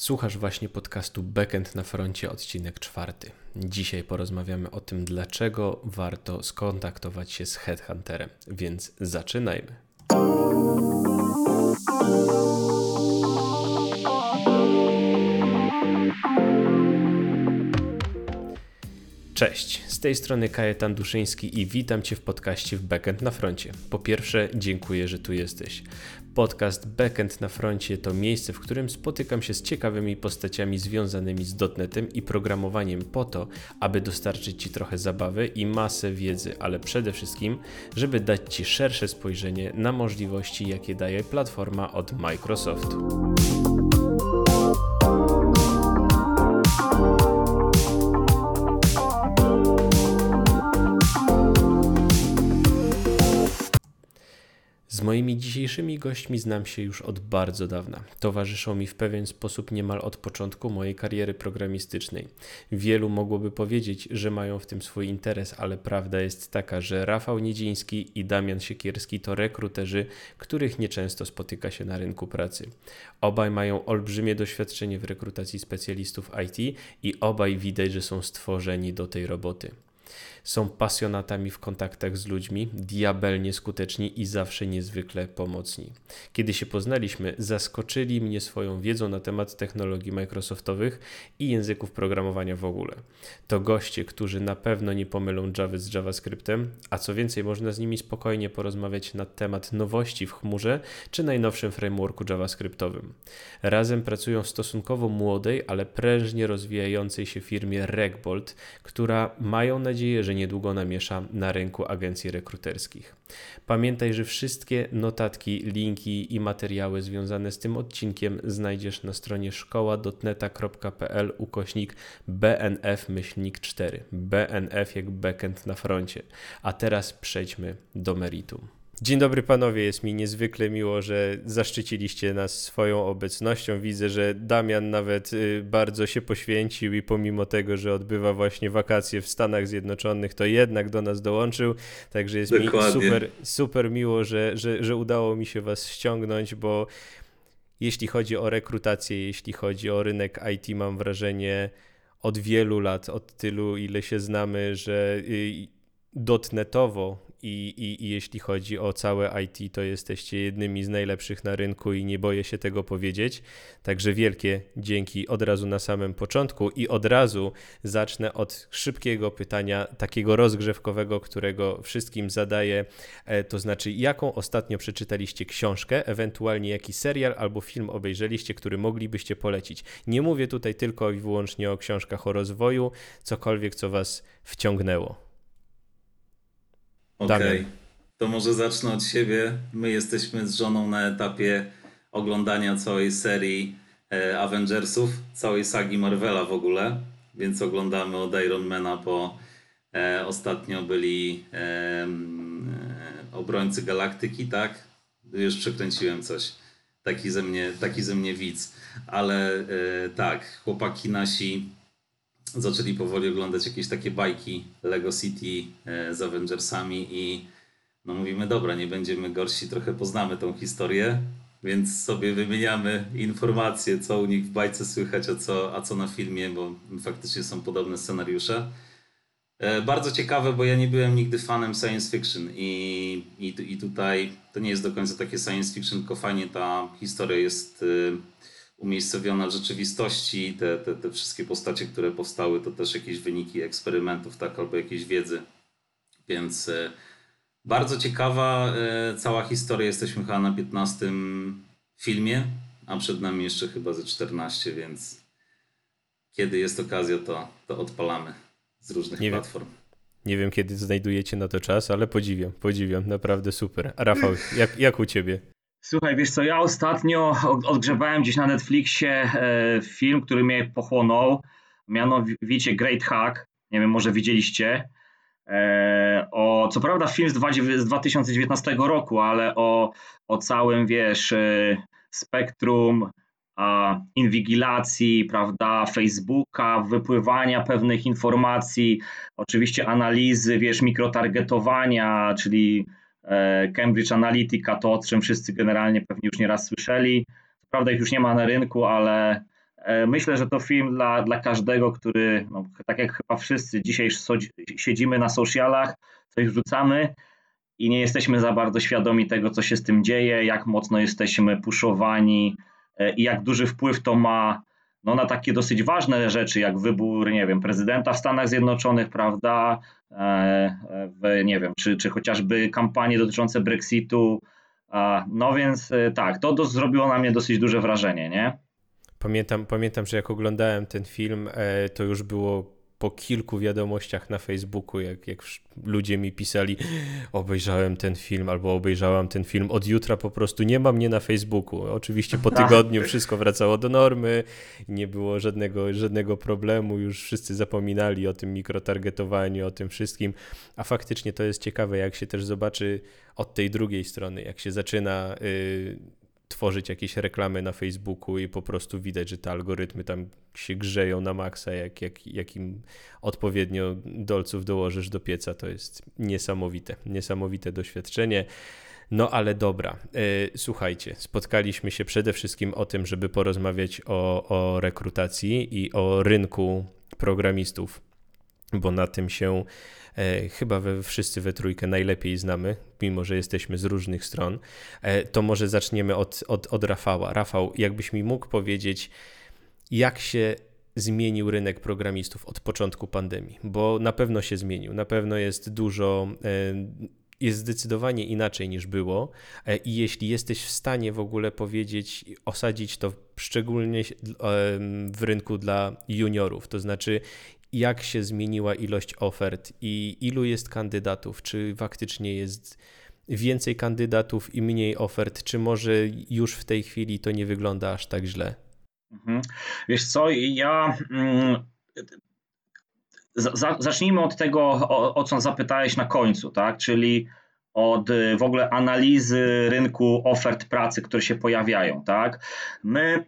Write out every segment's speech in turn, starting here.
Słuchasz właśnie podcastu Backend na froncie, odcinek czwarty. Dzisiaj porozmawiamy o tym, dlaczego warto skontaktować się z Headhunterem, więc zaczynajmy. Cześć, z tej strony Kajetan Duszyński i witam Cię w podcaście w Backend na froncie. Po pierwsze, dziękuję, że tu jesteś. Podcast Backend na froncie to miejsce, w którym spotykam się z ciekawymi postaciami związanymi z dotnetem i programowaniem po to, aby dostarczyć Ci trochę zabawy i masę wiedzy, ale przede wszystkim, żeby dać Ci szersze spojrzenie na możliwości, jakie daje platforma od Microsoft. Z moimi dzisiejszymi gośćmi znam się już od bardzo dawna. Towarzyszą mi w pewien sposób niemal od początku mojej kariery programistycznej. Wielu mogłoby powiedzieć, że mają w tym swój interes, ale prawda jest taka, że Rafał Niedziński i Damian Siekierski to rekruterzy, których nieczęsto spotyka się na rynku pracy. Obaj mają olbrzymie doświadczenie w rekrutacji specjalistów IT i obaj widać, że są stworzeni do tej roboty. Są pasjonatami w kontaktach z ludźmi, diabelnie skuteczni i zawsze niezwykle pomocni. Kiedy się poznaliśmy, zaskoczyli mnie swoją wiedzą na temat technologii Microsoftowych i języków programowania w ogóle. To goście, którzy na pewno nie pomylą Java z JavaScriptem, a co więcej, można z nimi spokojnie porozmawiać na temat nowości w chmurze czy najnowszym frameworku JavaScriptowym. Razem pracują w stosunkowo młodej, ale prężnie rozwijającej się firmie Regbolt, która mają nadzieję, że że niedługo namiesza na rynku agencji rekruterskich. Pamiętaj, że wszystkie notatki, linki i materiały związane z tym odcinkiem znajdziesz na stronie szkoła.neta.pl ukośnik BNF-4. BNF jak backend na froncie. A teraz przejdźmy do meritum. Dzień dobry panowie, jest mi niezwykle miło, że zaszczyciliście nas swoją obecnością. Widzę, że Damian nawet y, bardzo się poświęcił i pomimo tego, że odbywa właśnie wakacje w Stanach Zjednoczonych, to jednak do nas dołączył. Także jest Dokładnie. mi super, super miło, że, że, że udało mi się was ściągnąć, bo jeśli chodzi o rekrutację, jeśli chodzi o rynek IT, mam wrażenie od wielu lat, od tylu, ile się znamy, że y, dotnetowo i, i, i, jeśli chodzi o całe IT, to jesteście jednymi z najlepszych na rynku i nie boję się tego powiedzieć. Także wielkie dzięki od razu na samym początku i od razu zacznę od szybkiego pytania, takiego rozgrzewkowego, którego wszystkim zadaję. E, to znaczy, jaką ostatnio przeczytaliście książkę, ewentualnie jaki serial albo film obejrzeliście, który moglibyście polecić. Nie mówię tutaj tylko i wyłącznie o książkach o rozwoju, cokolwiek, co Was wciągnęło. Okej, okay. to może zacznę od siebie. My jesteśmy z żoną na etapie oglądania całej serii e, Avengersów, całej sagi Marvela w ogóle, więc oglądamy od Ironmana po e, ostatnio byli e, e, obrońcy galaktyki, tak? Już przekręciłem coś. Taki ze mnie, taki ze mnie widz. Ale e, tak, chłopaki nasi zaczęli powoli oglądać jakieś takie bajki Lego City e, z Avengersami i no mówimy, dobra, nie będziemy gorsi, trochę poznamy tą historię, więc sobie wymieniamy informacje, co u nich w bajce słychać, a co, a co na filmie, bo faktycznie są podobne scenariusze. E, bardzo ciekawe, bo ja nie byłem nigdy fanem science fiction i, i, i tutaj to nie jest do końca takie science fiction, tylko fajnie ta historia jest y, umiejscowiona w rzeczywistości. Te, te, te wszystkie postacie, które powstały, to też jakieś wyniki eksperymentów, tak, albo jakieś wiedzy. Więc e, bardzo ciekawa e, cała historia. Jesteśmy chyba na 15 filmie, a przed nami jeszcze chyba ze 14, więc kiedy jest okazja, to, to odpalamy z różnych Nie platform. Wiem. Nie wiem, kiedy znajdujecie na to czas, ale podziwiam, podziwiam, naprawdę super. A Rafał, jak, jak u ciebie? Słuchaj, wiesz co, ja ostatnio odgrzebałem gdzieś na Netflixie e, film, który mnie pochłonął, mianowicie Great Hack, nie wiem, może widzieliście. E, o, co prawda film z 2019 roku, ale o, o całym, wiesz, e, spektrum inwigilacji, prawda, Facebooka, wypływania pewnych informacji, oczywiście analizy, wiesz, mikrotargetowania, czyli Cambridge Analytica, to o czym wszyscy generalnie pewnie już nieraz słyszeli. Co prawda ich już nie ma na rynku, ale E, myślę, że to film dla, dla każdego, który, no, tak jak chyba wszyscy dzisiaj siedzimy na socialach, coś wrzucamy i nie jesteśmy za bardzo świadomi tego, co się z tym dzieje, jak mocno jesteśmy puszowani e, i jak duży wpływ to ma no, na takie dosyć ważne rzeczy, jak wybór, nie wiem, prezydenta w Stanach Zjednoczonych, prawda, e, w, nie wiem, czy, czy chociażby kampanie dotyczące Brexitu. No więc tak, to, to zrobiło na mnie dosyć duże wrażenie, nie? Pamiętam, pamiętam, że jak oglądałem ten film, e, to już było po kilku wiadomościach na Facebooku, jak, jak ludzie mi pisali, obejrzałem ten film albo obejrzałam ten film, od jutra po prostu nie ma mnie na Facebooku. Oczywiście po tygodniu wszystko wracało do normy, nie było żadnego, żadnego problemu, już wszyscy zapominali o tym mikrotargetowaniu, o tym wszystkim, a faktycznie to jest ciekawe, jak się też zobaczy od tej drugiej strony, jak się zaczyna... Yy, tworzyć jakieś reklamy na Facebooku i po prostu widać, że te algorytmy tam się grzeją na maksa, jak, jak, jak im odpowiednio dolców dołożysz do pieca, to jest niesamowite, niesamowite doświadczenie. No ale dobra, e, słuchajcie, spotkaliśmy się przede wszystkim o tym, żeby porozmawiać o, o rekrutacji i o rynku programistów, bo na tym się chyba we, wszyscy we trójkę najlepiej znamy, mimo że jesteśmy z różnych stron, e, to może zaczniemy od, od, od Rafała. Rafał, jakbyś mi mógł powiedzieć, jak się zmienił rynek programistów od początku pandemii, bo na pewno się zmienił, na pewno jest dużo, e, jest zdecydowanie inaczej niż było. E, i jeśli jesteś w stanie w ogóle powiedzieć, osadzić to szczególnie w rynku dla juniorów, to znaczy jak się zmieniła ilość ofert i ilu jest kandydatów, czy faktycznie jest więcej kandydatów i mniej ofert, czy może już w tej chwili to nie wygląda aż tak źle? Mhm. Wiesz co, ja mm, zacznijmy od tego, o, o co zapytałeś na końcu, tak? Czyli od w ogóle analizy rynku ofert pracy, które się pojawiają, tak? My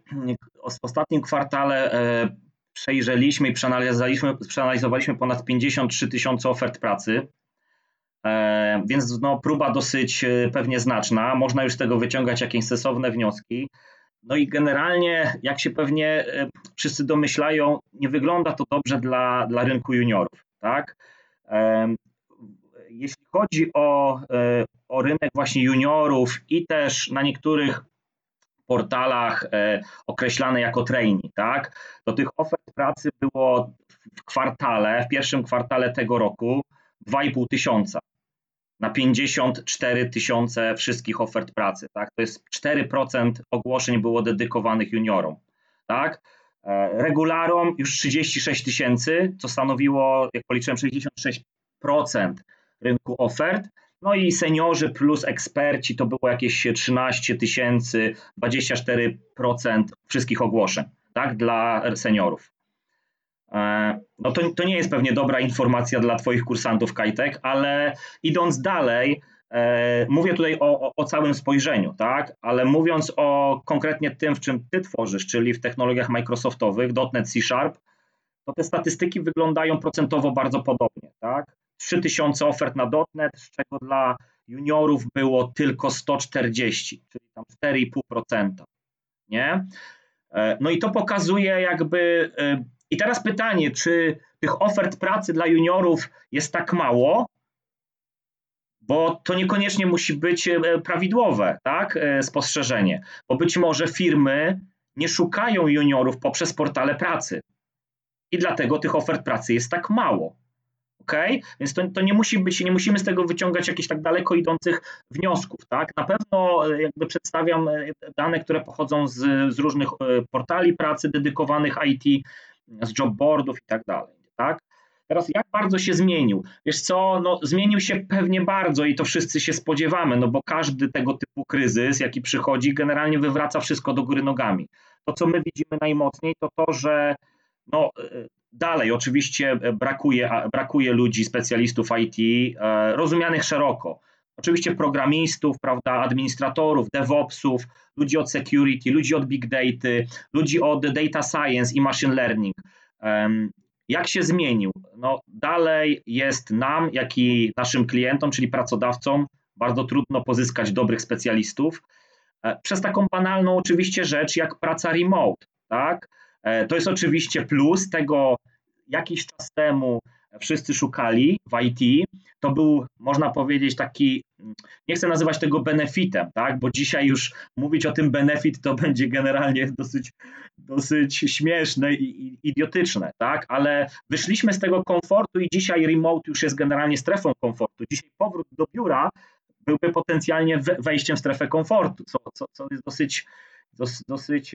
w ostatnim kwartale e, przejrzeliśmy i przeanalizowaliśmy, przeanalizowaliśmy ponad 53 tysiące ofert pracy, e, więc no, próba dosyć e, pewnie znaczna. Można już z tego wyciągać jakieś sensowne wnioski. No i generalnie, jak się pewnie e, wszyscy domyślają, nie wygląda to dobrze dla, dla rynku juniorów. Tak? Jeśli chodzi o, o rynek właśnie juniorów i też na niektórych portalach e, określane jako trainee, tak? Do tych ofert pracy było w kwartale, w pierwszym kwartale tego roku 2,5 tysiąca na 54 tysiące wszystkich ofert pracy, tak? To jest 4% ogłoszeń było dedykowanych juniorom, tak? E, regularom już 36 tysięcy, co stanowiło, jak policzyłem, 66% rynku ofert, no i seniorzy plus eksperci to było jakieś 13 tysięcy, 24% wszystkich ogłoszeń tak, dla seniorów. E, no to, to nie jest pewnie dobra informacja dla Twoich kursantów Kajtek, ale idąc dalej, e, mówię tutaj o, o, całym spojrzeniu, tak? Ale mówiąc o konkretnie tym, w czym Ty tworzysz, czyli w technologiach Microsoftowych, .NET C Sharp, to te statystyki wyglądają procentowo bardzo podobnie, tak? 3000 ofert na .NET, z czego dla juniorów było tylko 140, czyli tam 4,5%. Nie? E, no i to pokazuje jakby. E, I teraz pytanie, czy tych ofert pracy dla juniorów jest tak mało? Bo to niekoniecznie musi być e, prawidłowe, tak? Spostrzeżenie. Bo być może firmy nie szukają juniorów poprzez portale pracy. I dlatego tych ofert pracy jest tak mało. Ok? Więc to, to nie musi być, nie musimy z tego wyciągać jakichś tak daleko idących wniosków. Tak? Na pewno e, jakby przedstawiam e, dane, które pochodzą z, z różnych e, portali pracy dedykowanych IT, z jobboardów i tak dalej. Tak? Teraz jak bardzo się zmienił? Wiesz co, no, zmienił się pewnie bardzo i to wszyscy się spodziewamy, no bo każdy tego typu kryzys, jaki przychodzi, generalnie wywraca wszystko do góry nogami. To, co my widzimy najmocniej, to to, że no, Dalej, oczywiście e, brakuje, brakuje ludzi, specjalistów IT, e, rozumianych szeroko. Oczywiście programistów, prawda, administratorów, DevOpsów, ludzi od security, ludzi od big data, ludzi od data science i machine learning. Jak się zmienił? No, dalej jest nam, jak i naszym klientom, czyli pracodawcom, bardzo trudno pozyskać dobrych specjalistów. E, przez taką banalną oczywiście rzecz, jak praca remote, tak? To jest oczywiście plus tego, jakiś czas temu wszyscy szukali w IT, to był, można powiedzieć, taki, nie chcę nazywać tego benefitem, tak? bo dzisiaj już mówić o tym benefit to będzie generalnie dosyć, dosyć śmieszne i idiotyczne, tak? ale wyszliśmy z tego komfortu i dzisiaj remote już jest generalnie strefą komfortu. Dzisiaj powrót do biura byłby potencjalnie wejściem w strefę komfortu, co, co, co jest dosyć, dosyć, dosyć,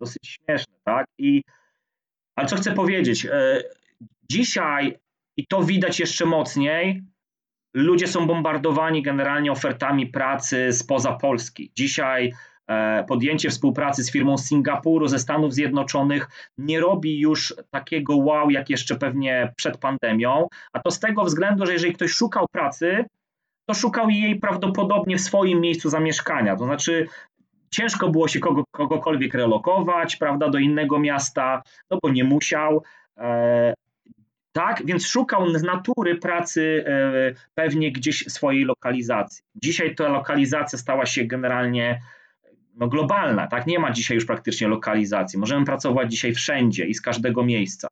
dosyć śmieszne. Tak? I, ale co chcę powiedzieć? E, dzisiaj, i to widać jeszcze mocniej, ludzie są bombardowani generalnie ofertami pracy spoza Polski. Dzisiaj e, podjęcie współpracy z firmą z Singapuru, ze Stanów Zjednoczonych nie robi już takiego wow, jak jeszcze pewnie przed pandemią, a to z tego względu, że jeżeli ktoś szukał pracy, to szukał jej prawdopodobnie w swoim miejscu zamieszkania. To znaczy, ciężko było się kogo, kogokolwiek relokować, prawda, do innego miasta, no bo nie musiał. E, tak, więc szukał z natury pracy e, pewnie gdzieś swojej lokalizacji. Dzisiaj ta lokalizacja stała się generalnie no, globalna, tak? Nie ma dzisiaj już praktycznie lokalizacji. Możemy pracować dzisiaj wszędzie i z każdego miejsca.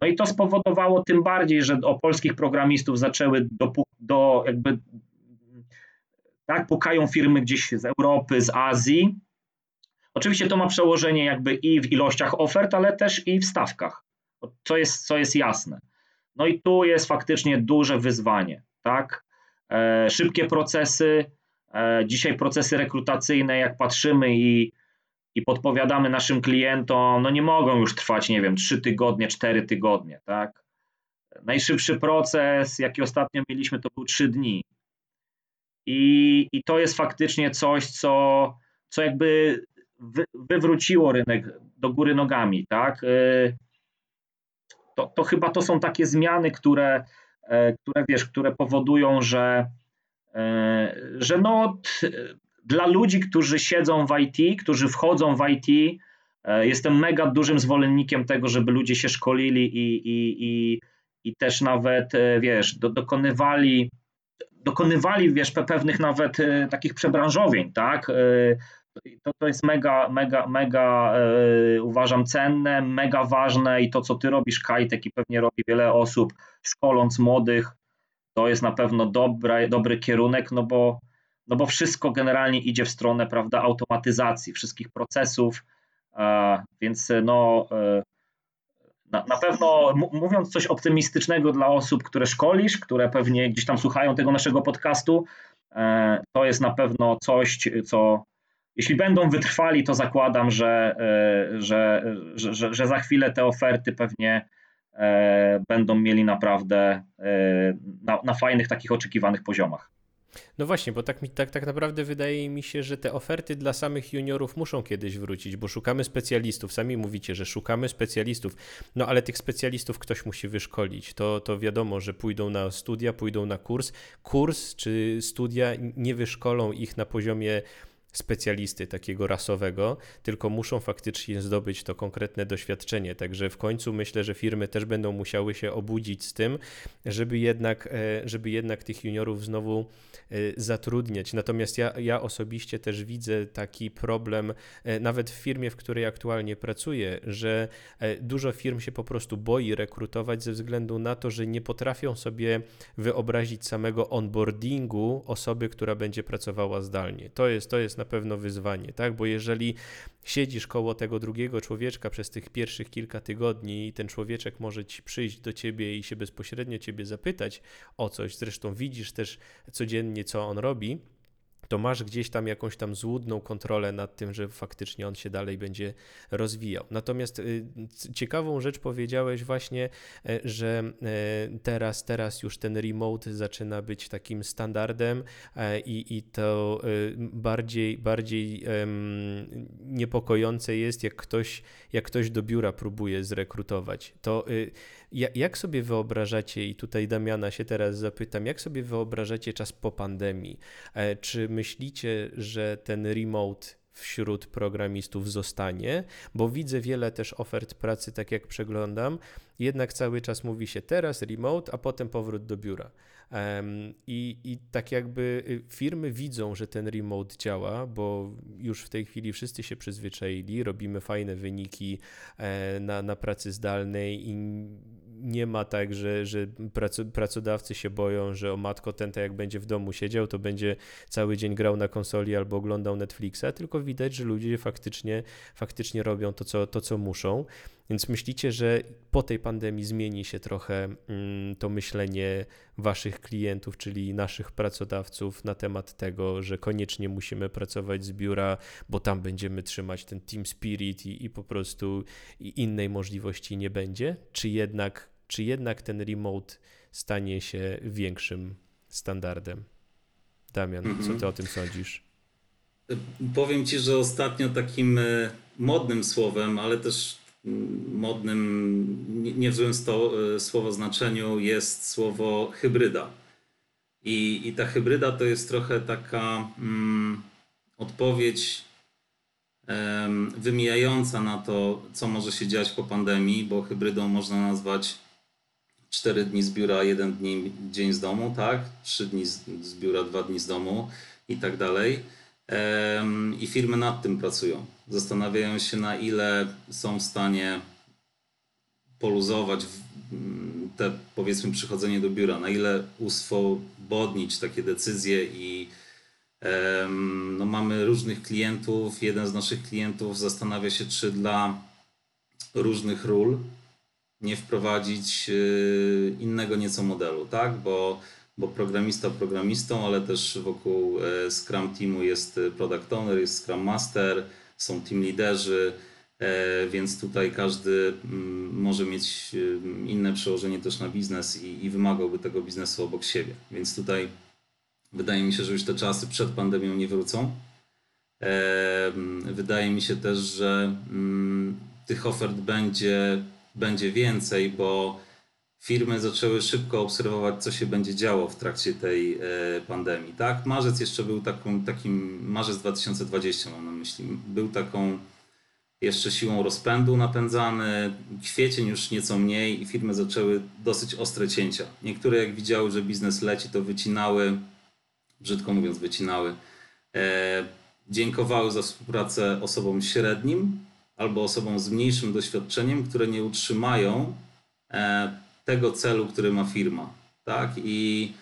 No i to spowodowało tym bardziej, że o polskich programistów zaczęły do, do jakby tak, pukają firmy gdzieś z Europy, z Azji. Oczywiście to ma przełożenie jakby i w ilościach ofert, ale też i w stawkach, co jest, co jest jasne. No i tu jest faktycznie duże wyzwanie, tak? E, szybkie procesy, e, dzisiaj procesy rekrutacyjne, jak patrzymy i, i podpowiadamy naszym klientom, no nie mogą już trwać, nie wiem, 3 tygodnie, 4 tygodnie, tak? Najszybszy proces, jaki ostatnio mieliśmy, to był 3 dni. I, i to jest faktycznie coś, co, co jakby wy, wywróciło rynek do góry nogami, tak? E, to, to chyba to są takie zmiany, które, e, które wiesz, które powodują, że, e, że no, dla ludzi, którzy siedzą w IT, którzy wchodzą w IT, e, jestem mega dużym zwolennikiem tego, żeby ludzie się szkolili i, i, i, i też nawet, wiesz, do, dokonywali dokonywali, wiesz, pewnych nawet takich przebranżowień, tak? to, to jest mega, mega, mega yy, uważam cenne, mega ważne i to, co ty robisz, Kajtek i pewnie robi wiele osób, szkoląc młodych, to jest na pewno dobra, dobry kierunek, no bo, no bo wszystko generalnie idzie w stronę, prawda, automatyzacji wszystkich procesów, yy, więc no yy, na, na pewno mówiąc coś optymistycznego dla osób, które szkolisz, które pewnie gdzieś tam słuchają tego naszego podcastu, to jest na pewno coś, co jeśli będą wytrwali, to zakładam, że, e, że, że, że za chwilę te oferty pewnie e, będą mieli naprawdę e, na, na fajnych, takich oczekiwanych poziomach. No właśnie, bo tak, mi, tak, tak naprawdę wydaje mi się, że te oferty dla samych juniorów muszą kiedyś wrócić, bo szukamy specjalistów. Sami mówicie, że szukamy specjalistów, no ale tych specjalistów ktoś musi wyszkolić. To, to wiadomo, że pójdą na studia, pójdą na kurs. Kurs czy studia nie wyszkolą ich na poziomie specjalisty takiego rasowego, tylko muszą faktycznie zdobyć to konkretne doświadczenie. Także w końcu myślę, że firmy też będą musiały się obudzić z tym, żeby jednak, e, żeby jednak tych juniorów znowu e, zatrudniać. Natomiast ja, ja osobiście też widzę taki problem, e, nawet w firmie, w której aktualnie pracuję, że dużo firm się po prostu boi rekrutować ze względu na to, że nie potrafią sobie wyobrazić samego onboardingu osoby, która będzie pracowała zdalnie. To jest, to jest na pewno wyzwanie, tak? Bo jeżeli siedzisz koło tego drugiego człowieczka przez tych pierwszych kilka tygodni i ten człowieczek może ci przyjść do ciebie i się bezpośrednio ciebie zapytać o coś, zresztą widzisz też codziennie, co on robi, to masz gdzieś tam jakąś tam złudną kontrolę nad tym, że faktycznie on się dalej będzie rozwijał. Natomiast y, ciekawą rzecz powiedziałeś właśnie, e, że e, teraz, teraz już ten remote zaczyna być takim standardem e, i, i to bardziej, bardziej niepokojące jest, jak ktoś, jak ktoś do biura próbuje zrekrutować. To y, jak sobie wyobrażacie, i tutaj Damiana się teraz zapytam, jak sobie wyobrażacie czas po pandemii? Czy myślicie, że ten remote wśród programistów zostanie, bo widzę wiele też ofert pracy, tak jak przeglądam, jednak cały czas mówi się teraz remote, a potem powrót do biura. I, I tak jakby y, firmy widzą, że ten remote działa, bo już w tej chwili wszyscy się przyzwyczaili, robimy fajne wyniki e, na, na pracy zdalnej i nie ma tak, że, że pracodawcy się boją, że o matko, ten jak będzie w domu siedział, to będzie cały dzień grał na konsoli albo oglądał Netflixa, tylko widać, że ludzie faktycznie, faktycznie robią to co, to, co muszą. Więc myślicie, że po tej pandemii zmieni się trochę mm, to myślenie waszych klientów, czyli naszych pracodawców na temat tego, że koniecznie musimy pracować z biura, bo tam będziemy trzymać ten team spirit i, i po prostu innej możliwości nie będzie? Czy jednak, czy jednak ten remote stanie się większym standardem? Damian, co ty Mhm. o tym sądzisz? Powiem ci, że ostatnio takim e, modnym słowem, ale też mm, modnym, nie- w złym sto, słowo znaczeniu, jest słowo hybryda. I, I ta hybryda to jest trochę taka mm, odpowiedź em, wymijająca na to, co może się dziać po pandemii, bo hybrydą można nazwać 4 dni z biura, 1 dni, dzień z domu, tak? 3 dni z, z biura, 2 dni z domu i tak dalej. I firmy nad tym pracują. Zastanawiają się, na ile są w stanie poluzować w- m, te, powiedzmy, przychodzenie do biura, na ile uswobodnić takie decyzje i no, mamy różnych klientów. Jeden z naszych klientów zastanawia się, czy dla różnych ról nie wprowadzić y, innego nieco modelu, tak? Bo, bo programista programistą, ale też wokół e, Scrum Teamu jest e, Product Owner, jest Scrum Master, są team liderzy, e, więc tutaj każdy mm, może mieć inne przełożenie też na biznes i, i wymagałby tego biznesu obok siebie. Więc tutaj wydaje mi się, że już te czasy przed pandemią nie wrócą. Wydaje mi się też, że mm, tych ofert będzie, będzie więcej, bo firmy zaczęły szybko obserwować, co się będzie działo w trakcie tej e, pandemii. Tak? Marzec jeszcze był taką, takim, marzec 2020 mam na myśli, był taką jeszcze siłą rozpędu napędzany, kwiecień już nieco mniej i firmy zaczęły dosyć ostre cięcia. Niektóre jak widziały, że biznes leci, to wycinały, brzydko mówiąc wycinały, e, dziękowały za współpracę osobom średnim albo osobom z mniejszym doświadczeniem, które nie utrzymają e, tego celu, który ma firma. Tak? I,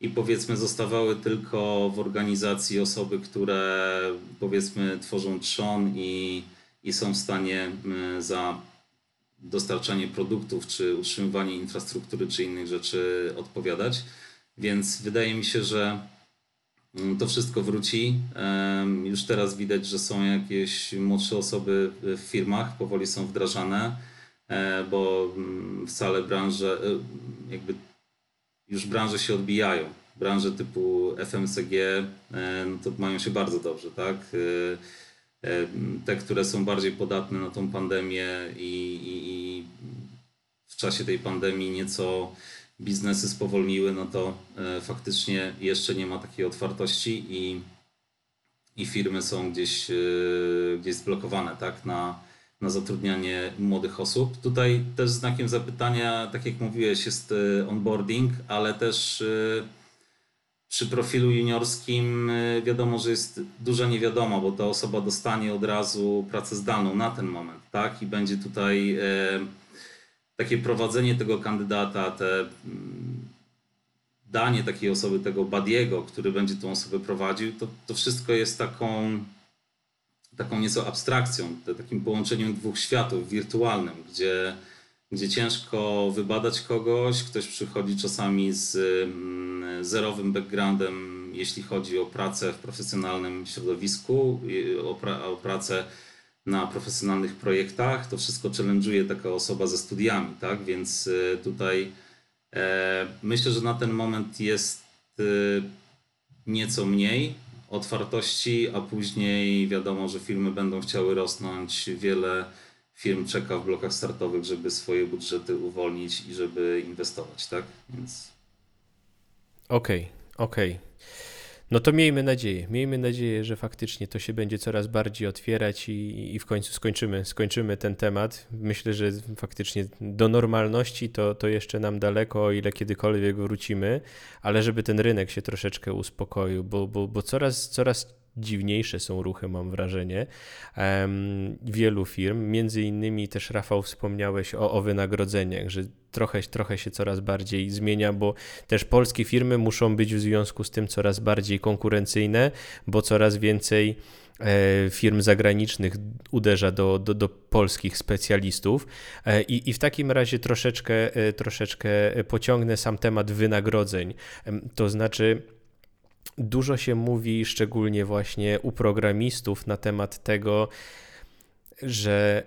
I powiedzmy, zostawały tylko w organizacji osoby, które powiedzmy tworzą trzon i, i są w stanie za dostarczanie produktów, czy utrzymywanie infrastruktury, czy innych rzeczy odpowiadać. Więc wydaje mi się, że to wszystko wróci. Już teraz widać, że są jakieś młodsze osoby w firmach, powoli są wdrażane, bo mm, wcale branże, e, jakby już branże się odbijają. Branże typu FMCG e, no to mają się bardzo dobrze, tak? E, e, Te, które są bardziej podatne na tą pandemię i, i, i w czasie tej pandemii nieco biznesy spowolniły, no to e, faktycznie jeszcze nie ma takiej otwartości i, i firmy są gdzieś, e, gdzieś zblokowane tak, na, na zatrudnianie młodych osób. Tutaj też znakiem zapytania, tak jak mówiłeś, jest e, onboarding, ale też e, przy profilu juniorskim e, wiadomo, że jest duża niewiadoma, bo ta osoba dostanie od razu pracę zdalną na ten moment, tak? I będzie tutaj takie prowadzenie tego kandydata, te danie takiej osoby, tego badiego, który będzie tą osobę prowadził, to, to wszystko jest taką, taką nieco abstrakcją, takim połączeniem dwóch światów wirtualnym, gdzie, gdzie ciężko wybadać kogoś, ktoś przychodzi czasami z mm, zerowym backgroundem, jeśli chodzi o pracę w profesjonalnym środowisku, o, pra, o pracę na profesjonalnych projektach. To wszystko challenge'uje taka osoba ze studiami, tak? Więc e, tutaj e, myślę, że na ten moment jest e, nieco mniej otwartości, a później wiadomo, że firmy będą chciały rosnąć. Wiele firm czeka w blokach startowych, żeby swoje budżety uwolnić i żeby inwestować, tak? Więc Okej, okej. No to miejmy nadzieję, miejmy nadzieję, że faktycznie to się będzie coraz bardziej otwierać i, i w końcu skończymy, skończymy ten temat. Myślę, że faktycznie do normalności to, to jeszcze nam daleko, o ile kiedykolwiek wrócimy, ale żeby ten rynek się troszeczkę uspokoił, bo, bo, bo coraz, coraz dziwniejsze są ruchy, mam wrażenie, wielu firm. Między innymi też, Rafał, wspomniałeś o, o wynagrodzeniach, że trochę, trochę się coraz bardziej zmienia, bo też polskie firmy muszą być w związku z tym coraz bardziej konkurencyjne, bo coraz więcej e, firm zagranicznych uderza do, do, do polskich specjalistów. E, I, I w takim razie troszeczkę, e, troszeczkę pociągnę sam temat wynagrodzeń. To znaczy, Dużo się mówi, szczególnie właśnie u programistów, na temat tego, że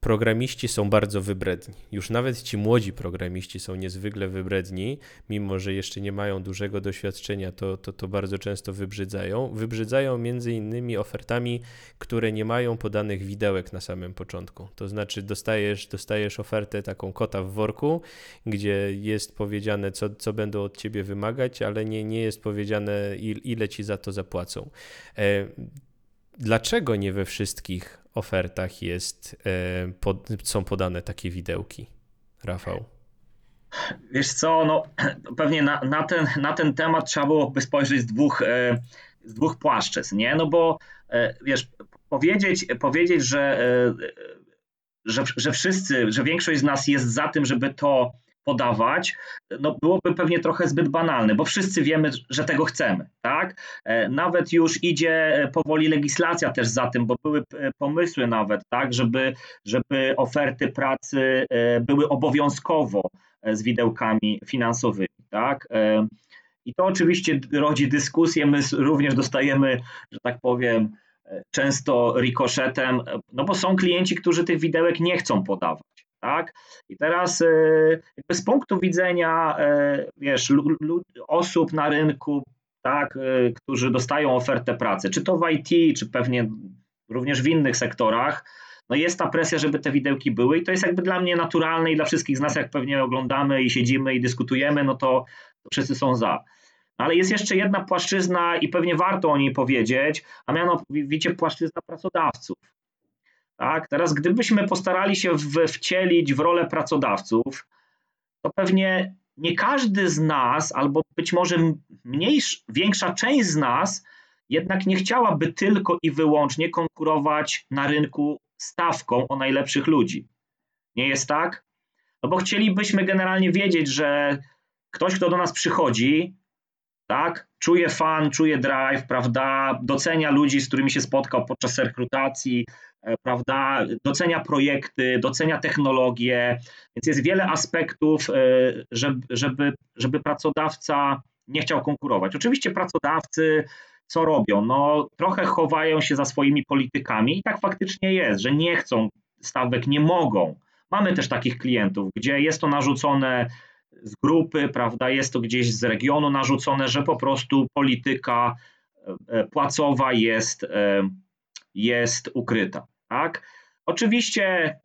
programiści są bardzo wybredni. Już nawet ci młodzi programiści są niezwykle wybredni, mimo że jeszcze nie mają dużego doświadczenia, to, to, to bardzo często wybrzydzają. Wybrzydzają między innymi ofertami, które nie mają podanych widełek na samym początku. To znaczy dostajesz, dostajesz ofertę taką kota w worku, gdzie jest powiedziane, co, co będą od ciebie wymagać, ale nie, nie jest powiedziane, ile ci za to zapłacą. E, dlaczego nie we wszystkich ofertach jest, e, pod, są podane takie widełki? Rafał. Wiesz co, no pewnie na, na, ten, na ten temat trzeba byłoby spojrzeć z dwóch, e, z dwóch płaszczyzn, nie? No bo e, wiesz, powiedzieć, powiedzieć że, że, że wszyscy, że większość z nas jest za tym, żeby to podawać, no byłoby pewnie trochę zbyt banalne, bo wszyscy wiemy, że tego chcemy, tak? E, nawet już idzie powoli legislacja też za tym, bo były e, pomysły nawet, tak, żeby, żeby oferty pracy e, były obowiązkowo z widełkami finansowymi, tak? I to oczywiście rodzi dyskusję, my również dostajemy, że tak powiem, często rikoszetem, no bo są klienci, którzy tych widełek nie chcą podawać. Tak? I teraz e, jakby z punktu widzenia e, wiesz, osób na rynku, tak, e, którzy dostają ofertę pracy, czy to w IT, czy pewnie również w innych sektorach, no jest ta presja, żeby te widełki były i to jest jakby dla mnie naturalne i dla wszystkich z nas, jak pewnie oglądamy i siedzimy i dyskutujemy, no to, to wszyscy są za. Ale jest jeszcze jedna płaszczyzna i pewnie warto o niej powiedzieć, a mianowicie płaszczyzna pracodawców. Tak? Teraz, gdybyśmy postarali się w, wcielić w rolę pracodawców, to pewnie nie każdy z nas, albo być może mniejsza, większa część z nas, jednak nie chciałaby tylko i wyłącznie konkurować na rynku stawką o najlepszych ludzi. Nie jest tak? No bo chcielibyśmy generalnie wiedzieć, że ktoś, kto do nas przychodzi, tak, czuje fan, czuje drive, prawda, docenia ludzi, z którymi się spotkał podczas rekrutacji, E, prawda, docenia projekty, docenia technologie, więc jest wiele aspektów, e, żeby, żeby, żeby pracodawca nie chciał konkurować. Oczywiście pracodawcy co robią? No, trochę chowają się za swoimi politykami i tak faktycznie jest, że nie chcą stawek, nie mogą. Mamy też takich klientów, gdzie jest to narzucone z grupy, prawda, jest to gdzieś z regionu narzucone, że po prostu polityka e, płacowa jest jest ukryta. Tak? Oczywiście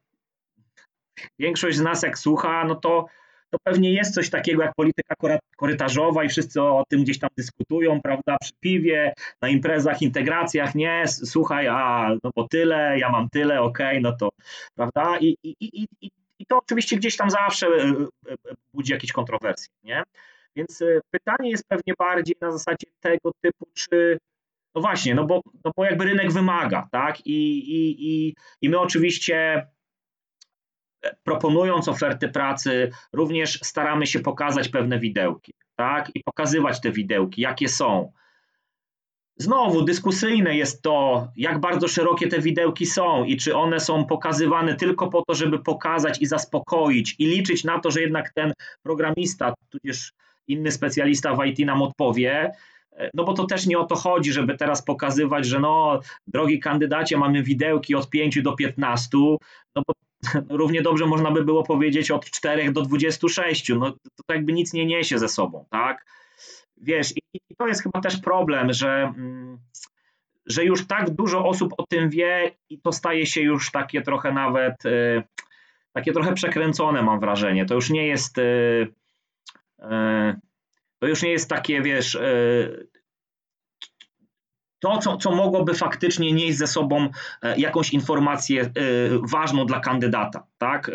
większość z nas jak słucha, no to, to pewnie jest coś takiego jak polityka korytarzowa i wszyscy o tym gdzieś tam dyskutują, prawda, przy piwie, na imprezach, integracjach, nie, słuchaj, a no bo tyle, ja mam tyle, okej, okay, no to, prawda, I, i, i, i, i to oczywiście gdzieś tam zawsze e, e, budzi jakieś kontrowersje, nie? Więc e, pytanie jest pewnie bardziej na zasadzie tego typu, czy no właśnie, no bo, no bo jakby rynek wymaga, tak? I, i, i, i my oczywiście proponując oferty pracy, również staramy się pokazać pewne widełki, tak? I pokazywać te widełki, jakie są. Znowu dyskusyjne jest to, jak bardzo szerokie te widełki są i czy one są pokazywane tylko po to, żeby pokazać i zaspokoić i liczyć na to, że jednak ten programista, tudzież inny specjalista w IT nam odpowie, no bo to też nie o to chodzi, żeby teraz pokazywać, że no, drogi kandydacie, mamy widełki od 5 do 15, no bo równie dobrze można by było powiedzieć od 4 do 26, no to, to jakby nic nie niesie ze sobą, tak? Wiesz, i, i to jest chyba też problem, że, mm, że już tak dużo osób o tym wie i to staje się już takie trochę nawet, y, takie trochę przekręcone mam wrażenie, to już nie jest y, y, to już nie jest takie, wiesz, to, co, co mogłoby faktycznie nieść ze sobą jakąś informację ważną dla kandydata, tak?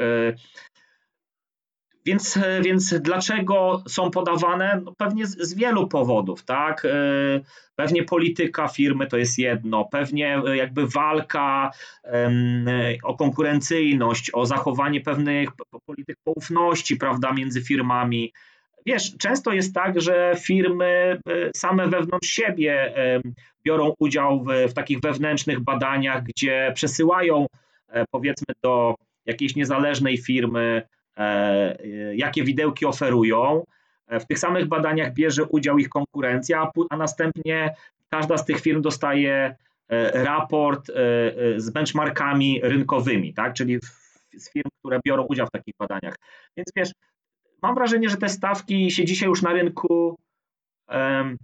Więc, e, więc dlaczego są podawane? No pewnie z, z, wielu powodów, tak? E, pewnie polityka firmy to jest jedno, pewnie e, jakby walka o konkurencyjność, o zachowanie pewnych polityk poufności, prawda, między firmami. Wiesz, często jest tak, że firmy same wewnątrz siebie biorą udział w, w takich wewnętrznych badaniach, gdzie przesyłają powiedzmy do jakiejś niezależnej firmy jakie widełki oferują. E, w tych samych badaniach bierze udział ich konkurencja, a następnie każda z tych firm dostaje e, raport z benchmarkami rynkowymi, tak? czyli z firm, które biorą udział w takich badaniach. Więc wiesz, mam wrażenie, że te stawki się dzisiaj już na rynku um,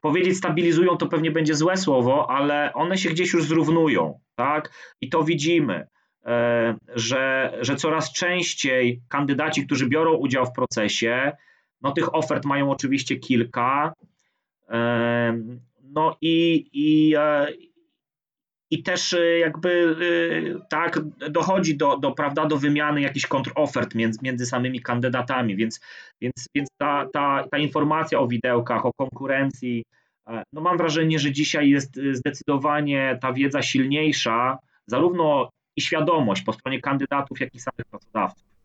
powiedzieć stabilizują, to pewnie będzie złe słowo, ale one się gdzieś już zrównują, tak? I to widzimy. E, że, że coraz częściej kandydaci, którzy biorą udział w procesie, no tych ofert mają oczywiście kilka. E, no i, i, e, i też jakby tak dochodzi do, do, prawda, do wymiany jakichś kontrofert między, między samymi kandydatami, więc, więc, więc ta, ta, ta informacja o widełkach, o konkurencji, no mam wrażenie, że dzisiaj jest zdecydowanie ta wiedza silniejsza, zarówno i świadomość po stronie kandydatów, jak i samych pracodawców.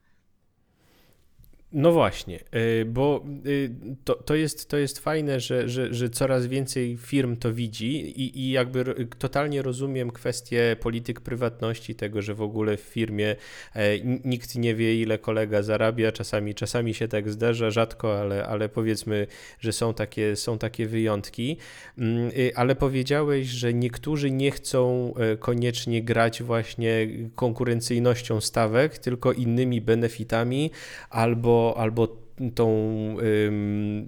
No właśnie, y, bo y, to, to, jest, to jest fajne, że, że, że coraz więcej firm to widzi i, i jakby totalnie rozumiem kwestię polityk prywatności, tego, że w ogóle w firmie e, nikt nie wie, ile kolega zarabia. Czasami, czasami się tak zdarza, rzadko, ale, ale powiedzmy, że są takie, są takie wyjątki. Mm, y, ale powiedziałeś, że niektórzy nie chcą e, koniecznie grać właśnie konkurencyjnością stawek, tylko innymi benefitami albo albo, tą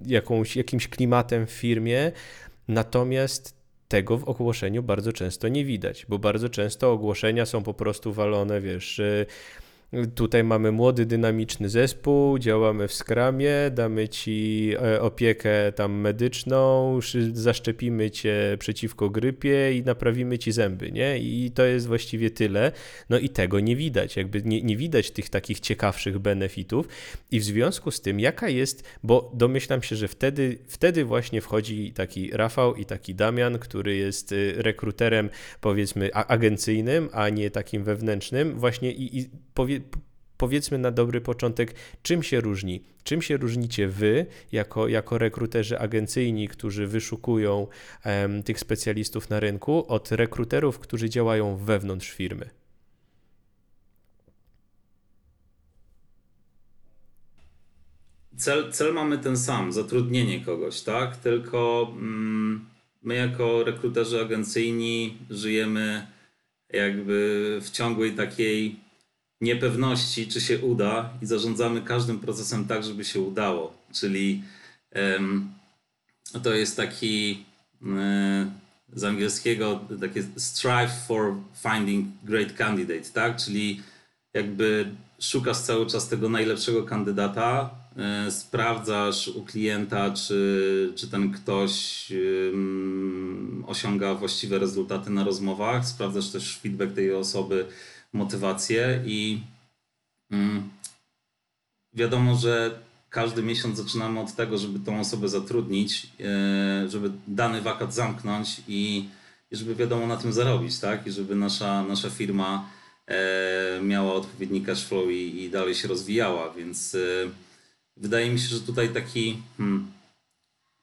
jakąś, jakimś klimatem w firmie, natomiast tego w ogłoszeniu bardzo często nie widać, bo bardzo często ogłoszenia są po prostu walone, wiesz, Tutaj mamy młody, dynamiczny zespół, działamy w skramie, damy ci e, opiekę tam medyczną, zaszczepimy cię przeciwko grypie i naprawimy ci zęby, nie? I to jest właściwie tyle. No i tego nie widać, jakby nie, nie widać tych takich ciekawszych benefitów. I w związku z tym, jaka jest, bo domyślam się, że wtedy, wtedy właśnie wchodzi taki Rafał i taki Damian, który jest y, rekruterem powiedzmy agencyjnym, a nie takim wewnętrznym, właśnie i, i powie, powiedzmy na dobry początek, czym się różni? Czym się różnicie wy, jako, jako rekruterzy agencyjni, którzy wyszukują um, tych specjalistów na rynku, od rekruterów, którzy działają wewnątrz firmy? Cel, cel mamy ten sam, zatrudnienie kogoś, tak? Tylko mm, my jako rekruterzy agencyjni żyjemy jakby w ciągłej takiej niepewności, czy się uda, i zarządzamy każdym procesem tak, żeby się udało. Czyli to jest taki um, z angielskiego takie strive for finding great candidate, tak? Czyli jakby szukasz cały czas tego najlepszego kandydata, e, sprawdzasz u klienta, czy, czy ten ktoś osiąga właściwe rezultaty na rozmowach, sprawdzasz też feedback tej osoby motywację i mm, wiadomo, że każdy miesiąc zaczynamy od tego, żeby tą osobę zatrudnić, e, żeby dany wakat zamknąć i, i żeby wiadomo na tym zarobić, tak? I żeby nasza, nasza firma e, miała odpowiedni cash flow i, i dalej się rozwijała, więc e, wydaje mi się, że tutaj taki hmm,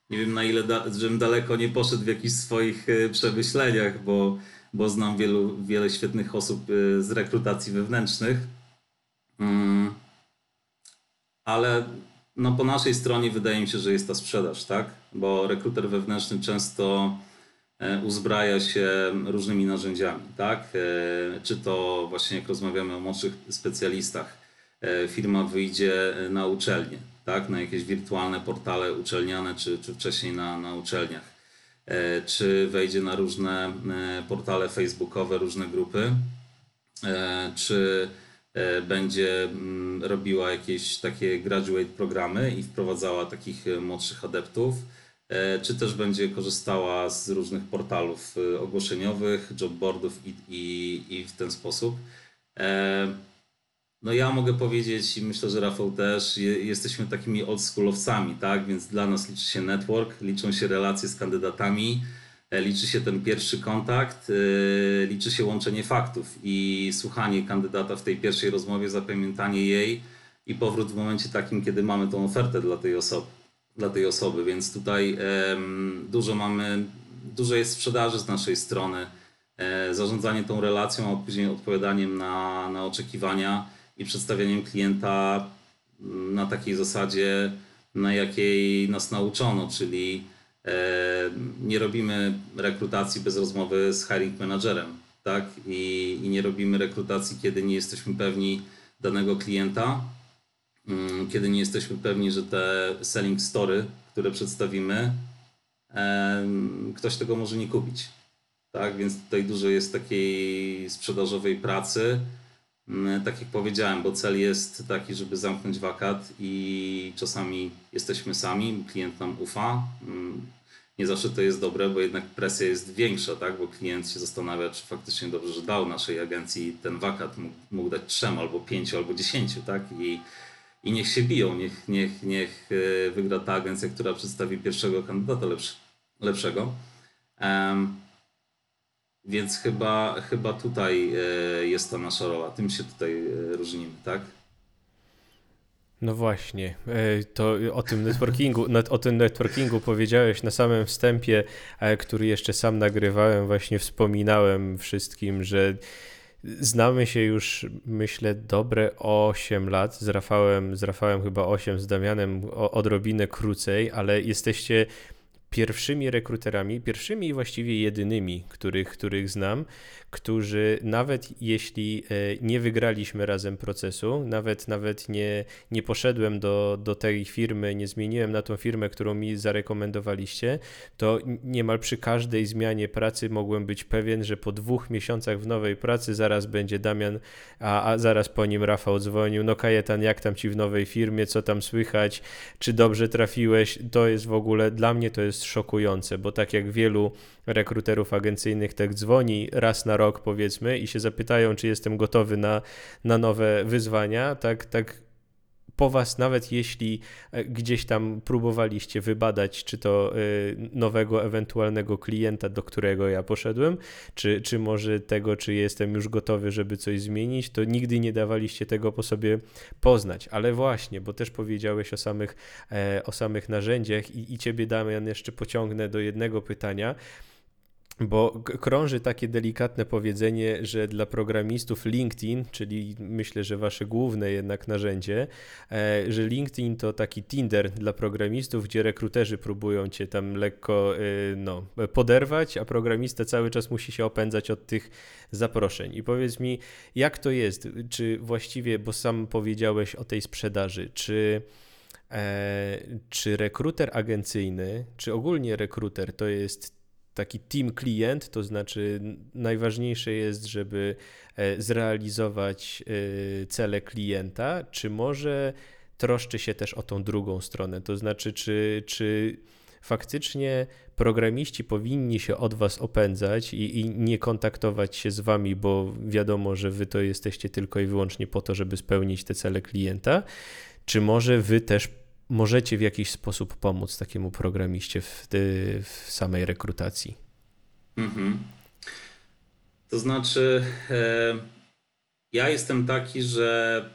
nie wiem na ile, da, żebym daleko nie poszedł w jakichś swoich przemyśleniach, bo bo znam wielu, wiele świetnych osób y, z rekrutacji wewnętrznych. Mm. Ale no po naszej stronie wydaje mi się, że jest ta sprzedaż, tak? Bo rekruter wewnętrzny często e, uzbraja się różnymi narzędziami, tak? E, czy to właśnie jak rozmawiamy o młodszych specjalistach, e, firma wyjdzie na uczelnię, tak? Na jakieś wirtualne portale uczelniane, czy, czy wcześniej na, na uczelniach czy wejdzie na różne e, portale facebookowe, różne grupy, e, czy e, będzie mm, robiła jakieś takie graduate programy i wprowadzała takich e, młodszych adeptów, e, czy też będzie korzystała z różnych portalów ogłoszeniowych, jobboardów i, i, i w ten sposób. No ja mogę powiedzieć i myślę, że Rafał też, je, jesteśmy takimi oldschoolowcami, tak? Więc dla nas liczy się network, liczą się relacje z kandydatami, e, liczy się ten pierwszy kontakt, yy, liczy się łączenie faktów i słuchanie kandydata w tej pierwszej rozmowie, zapamiętanie jej i powrót w momencie takim, kiedy mamy tą ofertę dla tej osoby. Dla tej osoby. Więc tutaj yy, dużo mamy, dużo jest sprzedaży z naszej strony, yy, zarządzanie tą relacją, a później odpowiadaniem na, na oczekiwania i przedstawianiem klienta na takiej zasadzie, na jakiej nas nauczono, czyli e, nie robimy rekrutacji bez rozmowy z hiring managerem, tak? I, I nie robimy rekrutacji, kiedy nie jesteśmy pewni danego klienta, mm, kiedy nie jesteśmy pewni, że te selling story, które przedstawimy, ktoś tego może nie kupić. Tak, więc tutaj dużo jest takiej sprzedażowej pracy, Mm, tak jak powiedziałem, bo cel jest taki, żeby zamknąć wakat i czasami jesteśmy sami, klient nam ufa. Mm, nie zawsze to jest dobre, bo jednak presja jest większa, tak? bo klient się zastanawia, czy faktycznie dobrze, że dał naszej agencji ten wakat, mógł, mógł dać trzem albo pięciu albo dziesięciu, tak? I, i niech się biją, niech, niech, niech e, wygra ta agencja, która przedstawi pierwszego kandydata lepszego. Um, więc chyba, chyba tutaj e, jest ta nasza rola. Tym się tutaj e, różnimy, tak? No właśnie, e, to o tym networkingu, o tym networkingu powiedziałeś na samym wstępie, który jeszcze sam nagrywałem, właśnie wspominałem wszystkim, że znamy się już, myślę, dobre 8 lat. Z Rafałem, z Rafałem chyba 8, z Damianem odrobinę krócej, ale jesteście pierwszymi rekruterami, pierwszymi i właściwie jedynymi, których, których znam, którzy nawet jeśli e, nie wygraliśmy razem procesu, nawet, nawet nie, nie poszedłem do, do tej firmy, nie zmieniłem na tą firmę, którą mi zarekomendowaliście, to niemal przy każdej zmianie pracy mogłem być pewien, że po dwóch miesiącach w nowej pracy zaraz będzie Damian, a, a zaraz po nim Rafał dzwonił, no Kajetan, jak tam ci w nowej firmie, co tam słychać, czy dobrze trafiłeś, to jest w ogóle, dla mnie to jest szokujące, bo tak jak wielu rekruterów agencyjnych tak dzwoni raz na rok powiedzmy i się zapytają, czy jestem gotowy na, na nowe wyzwania, tak, tak po was, nawet jeśli e, gdzieś tam próbowaliście wybadać, czy to e, nowego ewentualnego klienta, do którego ja poszedłem, czy, czy może tego, czy jestem już gotowy, żeby coś zmienić, to nigdy nie dawaliście tego po sobie poznać. Ale właśnie, bo też powiedziałeś o samych, e, o samych narzędziach i, i ciebie, Damian, jeszcze pociągnę do jednego pytania bo krąży takie delikatne powiedzenie, że dla programistów LinkedIn, czyli myślę, że wasze główne jednak narzędzie, e, że LinkedIn to taki Tinder dla programistów, gdzie rekruterzy próbują cię tam lekko e, no, poderwać, a programista cały czas musi się opędzać od tych zaproszeń. I powiedz mi, jak to jest? Czy właściwie, bo sam powiedziałeś o tej sprzedaży, czy e, czy rekruter agencyjny, czy ogólnie rekruter to jest taki team klient, to znaczy najważniejsze jest, żeby e, zrealizować e, cele klienta, czy może troszczy się też o tą drugą stronę, to znaczy czy, czy faktycznie programiści powinni się od was opędzać i, i, nie kontaktować się z wami, bo wiadomo, że wy to jesteście tylko i wyłącznie po to, żeby spełnić te cele klienta, czy może wy też możecie w jakiś sposób pomóc takiemu programiście w, w samej rekrutacji? Mhm. To znaczy, e, ja jestem taki, że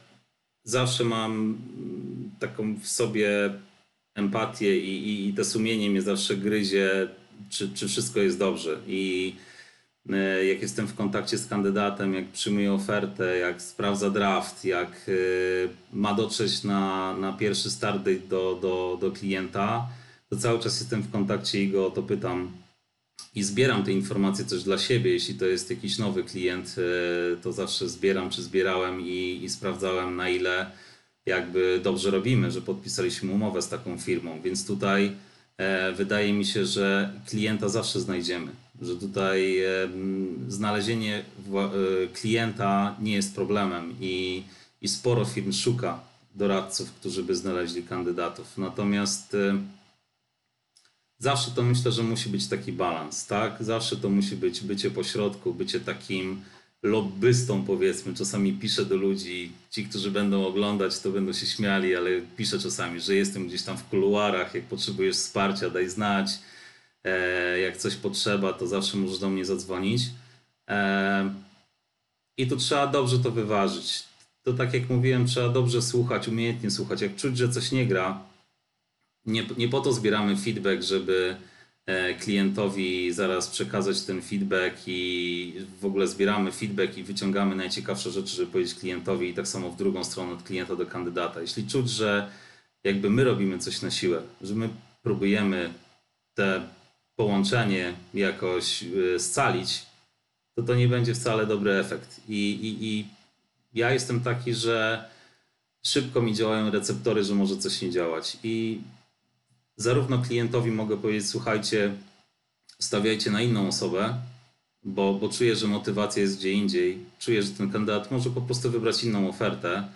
zawsze mam taką w sobie empatię i, i, i to sumienie mnie zawsze gryzie, czy, czy wszystko jest dobrze. I jak jestem w kontakcie z kandydatem, jak przyjmuje ofertę, jak sprawdza draft, jak e, ma dotrzeć na, na pierwszy start do, do, do klienta, to cały czas jestem w kontakcie i go o to pytam i zbieram te informacje też dla siebie. Jeśli to jest jakiś nowy klient, e, to zawsze zbieram czy zbierałem i, i sprawdzałem na ile jakby dobrze robimy, że podpisaliśmy umowę z taką firmą. Więc tutaj E, wydaje mi się, że klienta zawsze znajdziemy, że tutaj znalezienie e, klienta nie jest problemem i, i sporo firm szuka doradców, którzy by znaleźli kandydatów. Natomiast e, zawsze to myślę, że musi być taki balans, tak? Zawsze to musi być bycie pośrodku, bycie takim lobbystą powiedzmy. Czasami piszę do ludzi, ci, którzy będą oglądać, to będą się śmiali, ale piszę czasami, że jestem gdzieś tam w kuluarach, jak potrzebujesz wsparcia, daj znać. E, jak coś potrzeba, to zawsze możesz do mnie zadzwonić. E, I tu trzeba dobrze to wyważyć. To tak jak mówiłem, trzeba dobrze słuchać, umiejętnie słuchać. Jak czuć, że coś nie gra, nie, nie po to zbieramy feedback, żeby klientowi zaraz przekazać ten feedback i w ogóle zbieramy feedback i wyciągamy najciekawsze rzeczy, żeby powiedzieć klientowi i tak samo w drugą stronę od klienta do kandydata. Jeśli czuć, że jakby my robimy coś na siłę, że my próbujemy te połączenie jakoś e, scalić, to to nie będzie wcale dobry efekt. I, i, i ja jestem taki, że szybko mi działają receptory, że może coś nie działać. I zarówno klientowi mogę powiedzieć, słuchajcie, stawiajcie na inną osobę, bo, bo czuję, że motywacja jest gdzie indziej. Czuję, że ten kandydat może po prostu wybrać inną ofertę,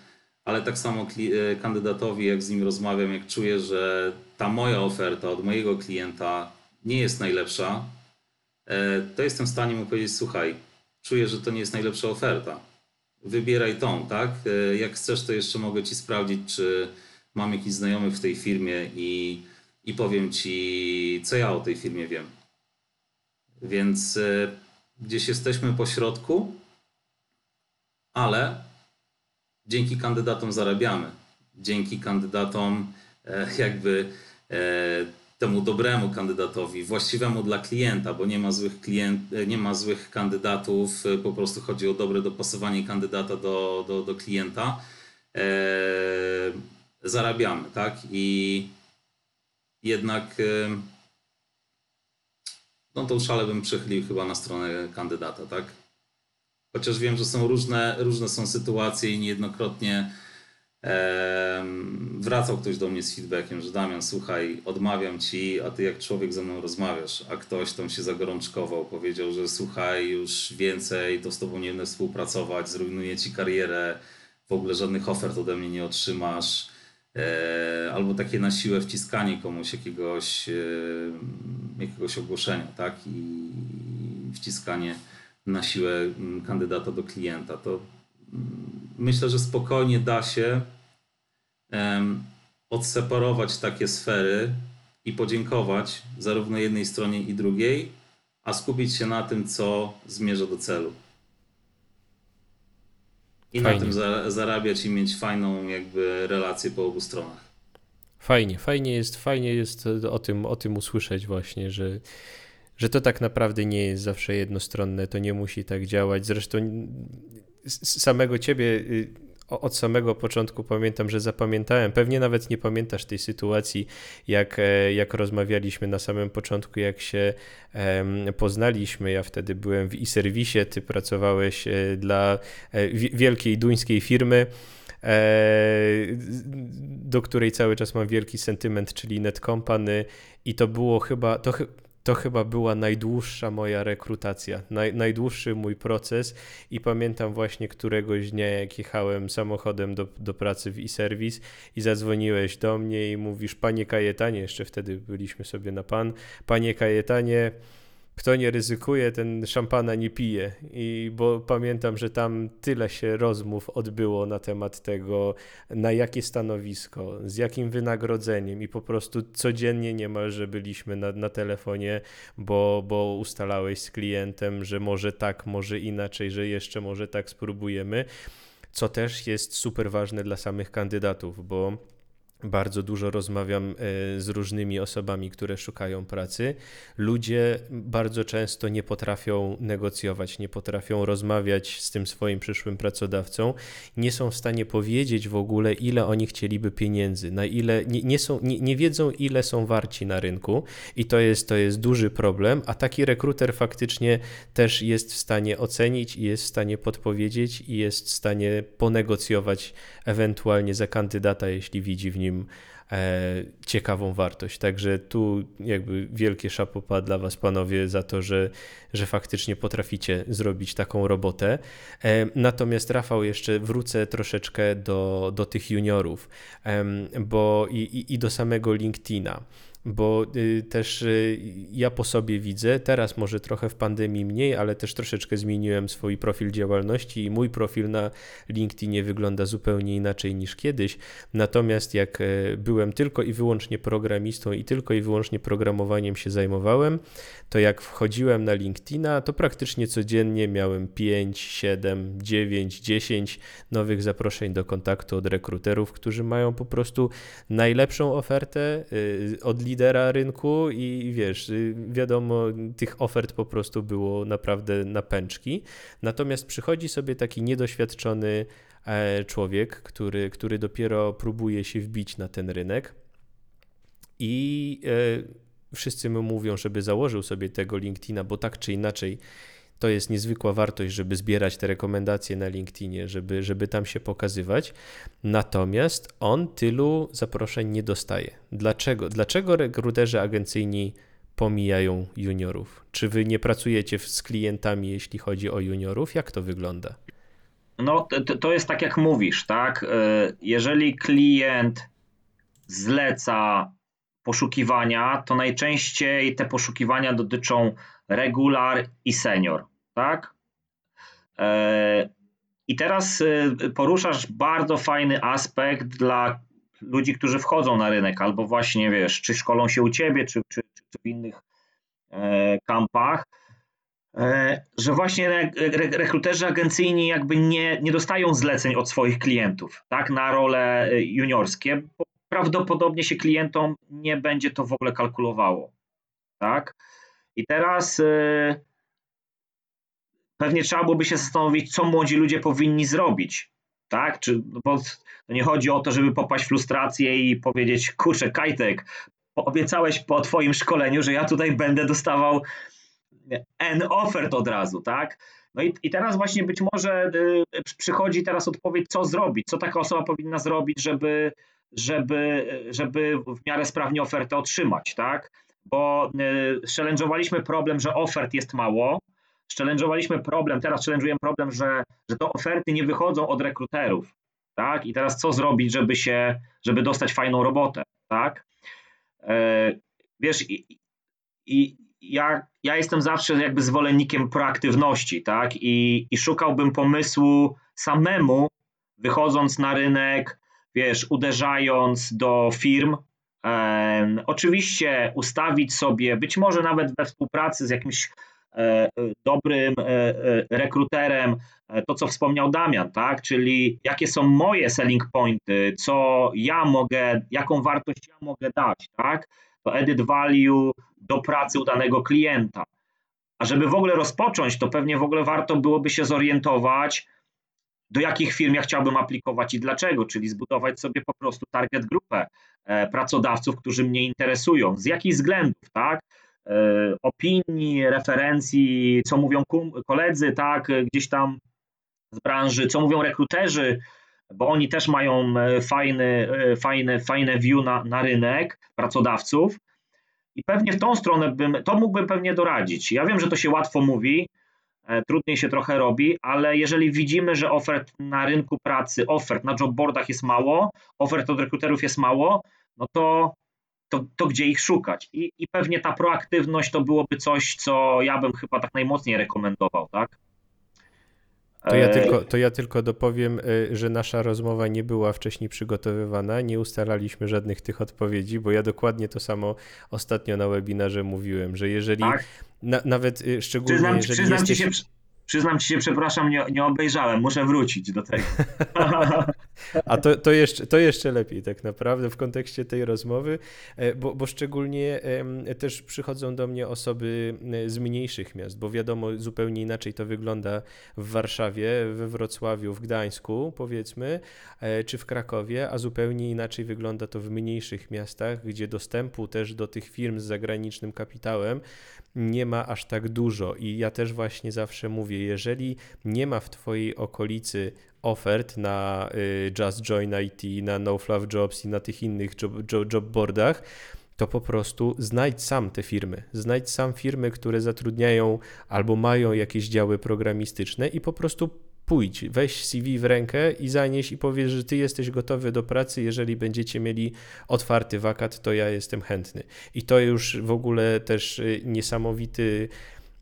ale tak samo e, kandydatowi, jak z nim rozmawiam, jak czuję, że ta moja oferta od mojego klienta nie jest najlepsza, e, to jestem w stanie mu powiedzieć: Słuchaj, czuję, że to nie jest najlepsza oferta. Wybieraj tą, tak? E, jak chcesz, to jeszcze mogę ci sprawdzić, czy mam jakiś znajomych w tej firmie i i powiem Ci, co ja o tej firmie wiem. Więc e, gdzieś jesteśmy po środku, ale dzięki kandydatom zarabiamy. Dzięki kandydatom, e, jakby e, temu dobremu kandydatowi, właściwemu dla klienta, bo nie ma złych, klient, nie ma złych kandydatów, po prostu chodzi o dobre dopasowanie kandydata do, do, do klienta. Zarabiamy, tak? I jednak no tą szalę bym przechylił chyba na stronę kandydata, tak? Chociaż wiem, że są różne, różne są sytuacje i niejednokrotnie e, wracał ktoś do mnie z feedbackiem, że Damian, słuchaj, odmawiam ci, a ty jak człowiek ze mną rozmawiasz, a ktoś tam się zagorączkował, powiedział, że słuchaj, już więcej, to z tobą nie będę współpracować, zrujnuję ci karierę, w ogóle żadnych ofert ode mnie nie otrzymasz albo takie na siłę wciskanie komuś jakiegoś, e, jakiegoś ogłoszenia, tak? I wciskanie na siłę mm, kandydata do klienta. To mm, myślę, że spokojnie da się odseparować takie sfery i podziękować zarówno jednej stronie i drugiej, a skupić się na tym, co zmierza do celu i fajnie. na tym za, zarabiać i mieć fajną jakby relację po obu stronach. Fajnie, fajnie jest, fajnie jest o tym, o tym usłyszeć właśnie, że, że to tak naprawdę nie jest zawsze jednostronne, to nie musi tak działać. Zresztą samego ciebie y, od samego początku pamiętam, że zapamiętałem, pewnie nawet nie pamiętasz tej sytuacji, jak, e, jak rozmawialiśmy na samym początku, jak się poznaliśmy. Ja wtedy byłem w e-serwisie, ty pracowałeś e, dla e, wielkiej duńskiej firmy do której cały czas mam wielki sentyment, czyli Netcompany i to było chyba, to, to chyba była najdłuższa moja rekrutacja, naj, najdłuższy mój proces i pamiętam właśnie któregoś dnia, jak jechałem samochodem do, do pracy w e-service i zadzwoniłeś do mnie i mówisz, panie Kajetanie, jeszcze wtedy byliśmy sobie na pan, panie Kajetanie, kto nie ryzykuje, ten szampana nie pije. I bo pamiętam, że tam tyle się rozmów odbyło na temat tego, na jakie stanowisko, z jakim wynagrodzeniem, i po prostu codziennie niemalże byliśmy na, na telefonie, bo, bo ustalałeś z klientem, że może tak, może inaczej, że jeszcze może tak spróbujemy. Co też jest super ważne dla samych kandydatów, bo bardzo dużo rozmawiam e, z różnymi osobami, które szukają pracy. Ludzie bardzo często nie potrafią negocjować, nie potrafią rozmawiać z tym swoim przyszłym pracodawcą, nie są w stanie powiedzieć w ogóle, ile oni chcieliby pieniędzy, na ile nie, nie są, nie, nie wiedzą, ile są warci na rynku, i to jest, to jest duży problem. A taki rekruter faktycznie też jest w stanie ocenić i jest w stanie podpowiedzieć i jest w stanie ponegocjować ewentualnie za kandydata, jeśli widzi w nim e, ciekawą wartość. Także tu jakby wielkie szapopa dla Was, panowie, za to, że, że faktycznie potraficie zrobić taką robotę. E, natomiast Rafał, jeszcze wrócę troszeczkę do, do tych juniorów, bo i, i, i do samego LinkedIna bo y, też y, ja po sobie widzę, teraz może trochę w pandemii mniej, ale też troszeczkę zmieniłem swój profil działalności i mój profil na LinkedInie wygląda zupełnie inaczej niż kiedyś. Natomiast jak e, byłem tylko i wyłącznie programistą i tylko i wyłącznie programowaniem się zajmowałem, to jak wchodziłem na LinkedIna, to praktycznie codziennie miałem 5, 7, 9, 10 nowych zaproszeń do kontaktu od rekruterów, którzy mają po prostu najlepszą ofertę y, od lidera rynku i wiesz, y, wiadomo, tych ofert po prostu było naprawdę na pęczki. Natomiast przychodzi sobie taki niedoświadczony e, człowiek, który, który dopiero próbuje się wbić na ten rynek i e, wszyscy mu mówią, żeby założył sobie tego LinkedIna, bo tak czy inaczej to jest niezwykła wartość, żeby zbierać te rekomendacje na LinkedInie, żeby, żeby tam się pokazywać. Natomiast on tylu zaproszeń nie dostaje. Dlaczego? Dlaczego rekruterzy agencyjni pomijają juniorów? Czy wy nie pracujecie z klientami, jeśli chodzi o juniorów? Jak to wygląda? No, to, to jest tak, jak mówisz, tak? E, jeżeli klient zleca poszukiwania, to najczęściej te poszukiwania dotyczą regular i senior, tak? E, I teraz e, poruszasz bardzo fajny aspekt dla ludzi, którzy wchodzą na rynek, albo właśnie wiesz, czy szkolą się u ciebie, czy, czy, czy w innych e, kampach, że właśnie rekruterzy agencyjni jakby nie, nie dostają zleceń od swoich klientów, tak, na role juniorskie, bo prawdopodobnie się klientom nie będzie to w ogóle kalkulowało, tak. I teraz y, pewnie trzeba byłoby się zastanowić, co młodzi ludzie powinni zrobić. Tak? Czy, bo nie chodzi o to, żeby popaść w frustrację i powiedzieć, kurczę, Kajtek, obiecałeś po twoim szkoleniu, że ja tutaj będę dostawał N ofert od razu, tak? No i, i teraz właśnie być może y, przychodzi teraz odpowiedź, co zrobić, co taka osoba powinna zrobić, żeby, żeby, żeby w miarę sprawnie ofertę otrzymać, tak? Bo y, challenge'owaliśmy problem, że ofert jest mało, challenge'owaliśmy problem, teraz challenge'ujemy problem, że, że to oferty nie wychodzą od rekruterów, tak? I teraz co zrobić, żeby się, żeby dostać fajną robotę, tak? E, wiesz, i, i ja, ja jestem zawsze jakby zwolennikiem proaktywności, tak? I, I szukałbym pomysłu samemu, wychodząc na rynek, wiesz, uderzając do firm, Oczywiście ustawić sobie, być może nawet we współpracy z jakimś e, dobrym e, e, rekruterem, to co wspomniał Damian, tak? Czyli jakie są moje selling pointy, co ja mogę, jaką wartość ja mogę dać, tak? To edit value do pracy u danego klienta. A żeby w ogóle rozpocząć, to pewnie w ogóle warto byłoby się zorientować, do jakich firm ja chciałbym aplikować i dlaczego, czyli zbudować sobie po prostu target grupę e, pracodawców, którzy mnie interesują, z jakich względów, tak? E, opinii, referencji, co mówią koledzy, tak, gdzieś tam z branży, co mówią rekruterzy, bo oni też mają e, fajny, fajne, fajne view na, na rynek pracodawców. I pewnie w tą stronę bym, to mógłbym pewnie doradzić. Ja wiem, że to się łatwo mówi, trudniej się trochę robi, ale jeżeli widzimy, że ofert na rynku pracy, ofert na jobboardach jest mało, ofert od rekruterów jest mało, no to, to, to gdzie ich szukać? I, I pewnie ta proaktywność to byłoby coś, co ja bym chyba tak najmocniej rekomendował, tak? To ja, e, tylko, to ja tylko dopowiem, e, że nasza rozmowa nie była wcześniej przygotowywana, nie ustalaliśmy żadnych tych odpowiedzi, bo ja dokładnie to samo ostatnio na webinarze mówiłem, że jeżeli tak? Na, nawet e, szczególnie przyznam, jeżeli przyznam jesteś... Ci się, Przyznam ci się, przepraszam, nie, nie obejrzałem, muszę wrócić do tego. A to, to, jeszcze, to jeszcze lepiej tak naprawdę w kontekście tej rozmowy, e, bo, bo szczególnie też przychodzą do mnie osoby z mniejszych miast, bo wiadomo, zupełnie inaczej to wygląda w Warszawie, we Wrocławiu, w Gdańsku powiedzmy, e, czy w Krakowie, a zupełnie inaczej wygląda to w mniejszych miastach, gdzie dostępu też do tych firm z zagranicznym kapitałem nie ma aż tak dużo i ja też właśnie zawsze mówię, jeżeli nie ma w Twojej okolicy ofert na y, Just Join IT, na No Fluff Jobs i na tych innych job, job, job boardach, to po prostu znajdź sam te firmy. Znajdź sam firmy, które zatrudniają albo mają jakieś działy programistyczne i po prostu pójdź, weź CV w rękę i zanieś i powiedz, że ty jesteś gotowy do pracy, jeżeli będziecie mieli otwarty wakat, to ja jestem chętny. I to już w ogóle też y, niesamowity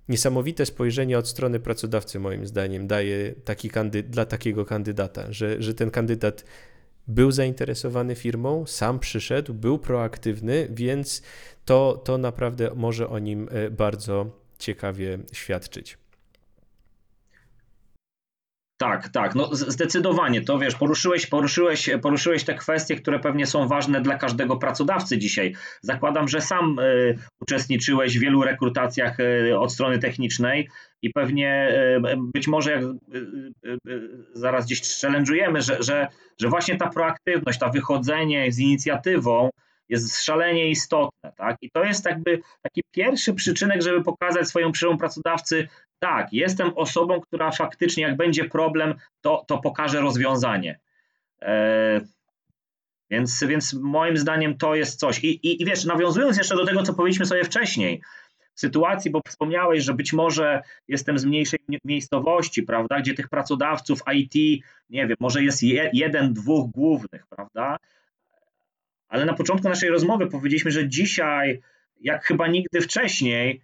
niesamowite spojrzenie od strony pracodawcy, moim zdaniem, daje taki kandy- dla takiego kandydata, że, że ten kandydat był zainteresowany firmą, sam przyszedł, był proaktywny, więc to, to naprawdę może o nim y, bardzo ciekawie świadczyć. Tak, tak, no zdecydowanie. To wiesz, poruszyłeś, poruszyłeś, poruszyłeś te kwestie, które pewnie są ważne dla każdego pracodawcy dzisiaj. Zakładam, że sam y, uczestniczyłeś w wielu rekrutacjach y, od strony technicznej i pewnie y, być może jak zaraz gdzieś challenge'ujemy, że, że, że właśnie ta proaktywność, ta wychodzenie z inicjatywą jest szalenie istotne. Tak? I to jest jakby taki pierwszy przyczynek, żeby pokazać swojemu przyszłemu pracodawcy, tak, jestem osobą, która faktycznie jak będzie problem, to, to pokaże rozwiązanie. E, więc, więc moim zdaniem to jest coś. I, i, I wiesz, nawiązując jeszcze do tego, co powiedzieliśmy sobie wcześniej, w sytuacji, bo wspomniałeś, że być może jestem z mniejszej miejscowości, prawda, gdzie tych pracodawców IT, nie wiem, może jest je, jeden, dwóch głównych, prawda, ale na początku naszej rozmowy powiedzieliśmy, że dzisiaj, jak chyba nigdy wcześniej,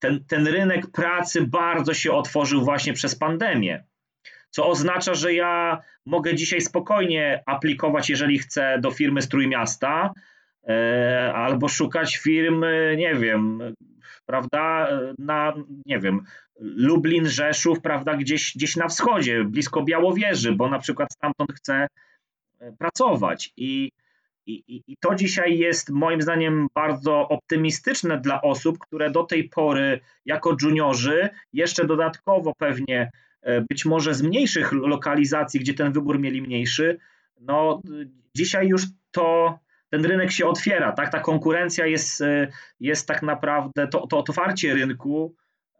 ten, ten rynek pracy bardzo się otworzył właśnie przez pandemię. Co oznacza, że ja mogę dzisiaj spokojnie aplikować, jeżeli chcę, do firmy Strójmiasta, e, albo szukać firmy, nie wiem, prawda, na, nie wiem, Lublin, Rzeszów, prawda, gdzieś, gdzieś na wschodzie, blisko Białowieży, bo na przykład stamtąd chcę e, pracować. I, i, I, to dzisiaj jest moim zdaniem bardzo optymistyczne dla osób, które do tej pory jako juniorzy, jeszcze dodatkowo pewnie e, być może z mniejszych lokalizacji, gdzie ten wybór mieli mniejszy, no dzisiaj już to ten rynek się otwiera, tak? Ta konkurencja jest, e, jest tak naprawdę to, to otwarcie rynku,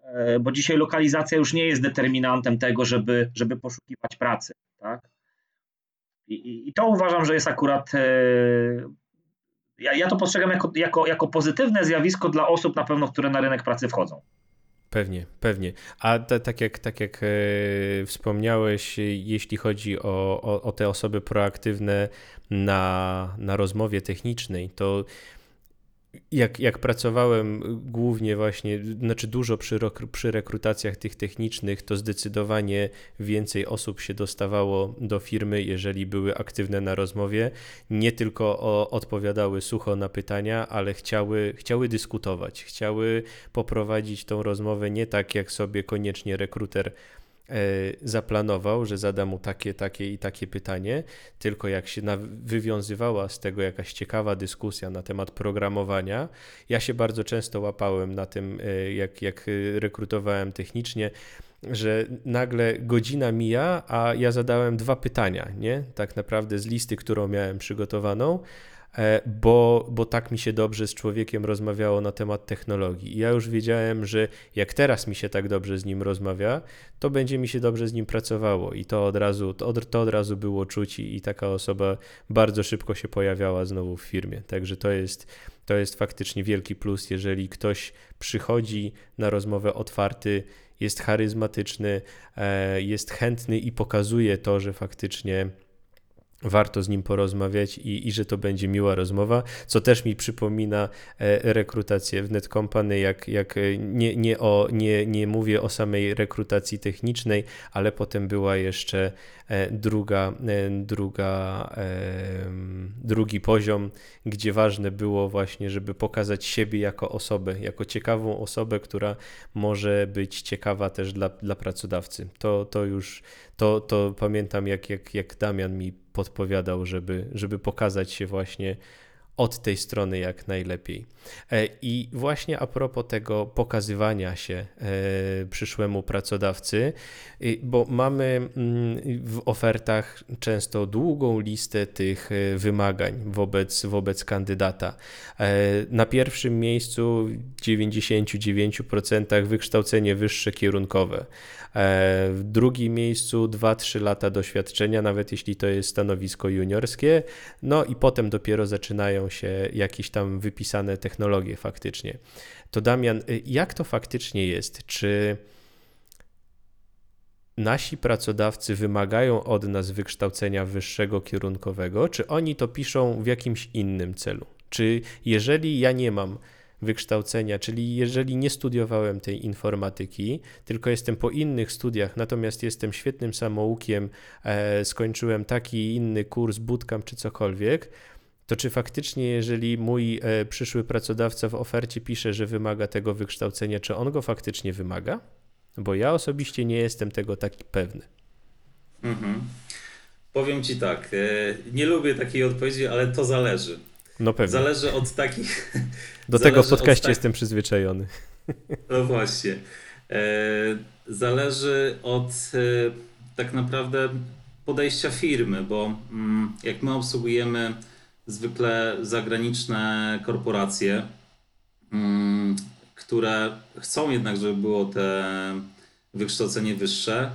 e, bo dzisiaj lokalizacja już nie jest determinantem tego, żeby, żeby poszukiwać pracy, tak? I, to uważam, że jest akurat. E, ja, ja to postrzegam jako, jako, jako pozytywne zjawisko dla osób na pewno, które na rynek pracy wchodzą. Pewnie, pewnie. A tak jak, tak jak e, wspomniałeś, jeśli chodzi o, o, o, te osoby proaktywne na, na rozmowie technicznej, to jak, jak pracowałem głównie właśnie, znaczy dużo przy, przy rekrutacjach tych technicznych, to zdecydowanie więcej osób się dostawało do firmy, jeżeli były aktywne na rozmowie. Nie tylko o, odpowiadały sucho na pytania, ale chciały, chciały dyskutować, chciały poprowadzić tą rozmowę nie tak, jak sobie koniecznie rekruter zaplanował, że zada mu takie, takie i takie pytanie, tylko jak się wywiązywała z tego jakaś ciekawa dyskusja na temat programowania, ja się bardzo często łapałem na tym, e, jak, jak rekrutowałem technicznie, że nagle godzina mija, a ja zadałem dwa pytania, nie? Tak naprawdę z listy, którą miałem przygotowaną, E, bo, bo tak mi się dobrze z człowiekiem rozmawiało na temat technologii. I ja już wiedziałem, że jak teraz mi się tak dobrze z nim rozmawia, to będzie mi się dobrze z nim pracowało i to od razu, to od, to od razu było czuć i, i taka osoba bardzo szybko się pojawiała znowu w firmie. Także to jest, to jest faktycznie wielki plus, jeżeli ktoś przychodzi na rozmowę otwarty, jest charyzmatyczny, e, jest chętny i pokazuje to, że faktycznie warto z nim porozmawiać i, i że to będzie miła rozmowa, co też mi przypomina e, rekrutację w Netcompany, jak, jak e, nie, nie, o, nie, nie mówię o samej rekrutacji technicznej, ale potem była jeszcze druga, druga, drugi poziom, gdzie ważne było właśnie, żeby pokazać siebie jako osobę, jako ciekawą osobę, która może być ciekawa też dla, dla pracodawcy. To, to już, to, to pamiętam jak, jak, jak Damian mi podpowiadał, żeby, żeby pokazać się właśnie od tej strony jak najlepiej. E, I właśnie a propos tego pokazywania się e, przyszłemu pracodawcy, y, bo mamy mm, w ofertach często długą listę tych e, wymagań wobec, wobec kandydata. Na pierwszym miejscu w 99% wykształcenie wyższe kierunkowe. W drugim miejscu 2-3 lata doświadczenia, nawet jeśli to jest stanowisko juniorskie. No i potem dopiero zaczynają się jakieś tam wypisane technologie faktycznie. To Damian, y, jak to faktycznie jest? Czy nasi pracodawcy wymagają od nas wykształcenia wyższego kierunkowego, czy oni to piszą w jakimś innym celu? Czy jeżeli ja nie mam wykształcenia, czyli jeżeli nie studiowałem tej informatyki, tylko jestem po innych studiach, natomiast jestem świetnym samoukiem, e, skończyłem taki inny kurs, bootcamp czy cokolwiek, to czy faktycznie, jeżeli mój e, przyszły pracodawca w ofercie pisze, że wymaga tego wykształcenia, czy on go faktycznie wymaga? Bo ja osobiście nie jestem tego taki pewny. Mhm. Powiem ci tak, e, nie lubię takiej odpowiedzi, ale to zależy. No pewnie. Zależy od takich. Do tego w podcaście tak... jestem przyzwyczajony. No właśnie. E, zależy od tak naprawdę podejścia firmy, bo mm, jak my obsługujemy zwykle zagraniczne korporacje, mm, które chcą jednak, żeby było te wykształcenie wyższe,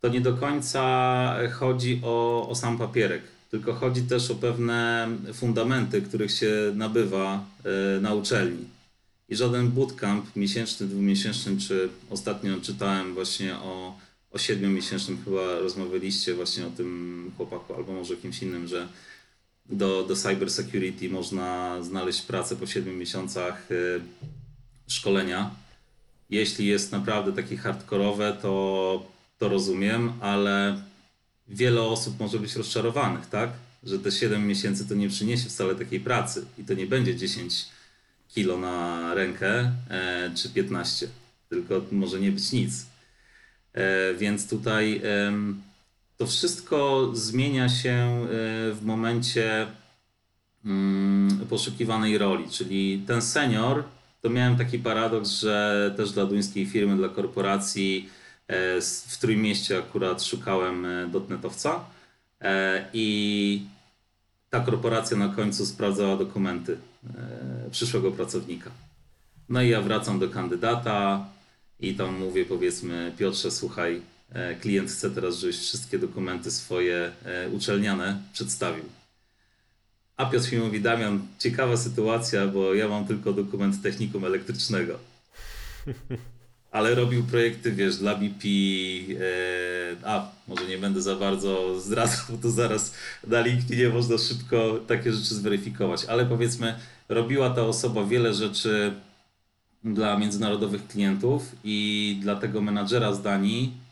to nie do końca chodzi o, o sam papierek, tylko chodzi też o pewne fundamenty, których się nabywa e, na uczelni. I żaden bootcamp miesięczny, dwumiesięczny, czy ostatnio czytałem właśnie o, o siedmiomiesięcznym, chyba rozmawialiście właśnie o tym chłopaku, albo może kimś innym, że do, do cyber security można znaleźć pracę po 7 miesiącach y, szkolenia. Jeśli jest naprawdę takie hardkorowe, to, to rozumiem, ale wiele osób może być rozczarowanych, tak? Że te 7 miesięcy to nie przyniesie wcale takiej pracy i to nie będzie 10 kilo na rękę e, czy 15, tylko może nie być nic. E, więc tutaj to wszystko zmienia się e, w momencie mm, poszukiwanej roli, czyli ten senior, to miałem taki paradoks, że też dla duńskiej firmy, dla korporacji e, w Trójmieście akurat szukałem e, dotnetowca i ta korporacja na końcu sprawdzała dokumenty przyszłego pracownika. No i ja wracam do kandydata i tam mówię powiedzmy Piotrze, słuchaj, E, klient chce teraz, żebyś wszystkie dokumenty swoje e, uczelniane przedstawił. A Piotr mi mówi, Damian, ciekawa sytuacja, bo ja mam tylko dokument technikum elektrycznego. Ale robił projekty, wiesz, dla BP, e, a może nie będę za bardzo zdradzał, bo to zaraz na LinkedInie można szybko takie rzeczy zweryfikować. Ale powiedzmy, robiła ta osoba wiele rzeczy dla międzynarodowych klientów i dla tego menadżera z Danii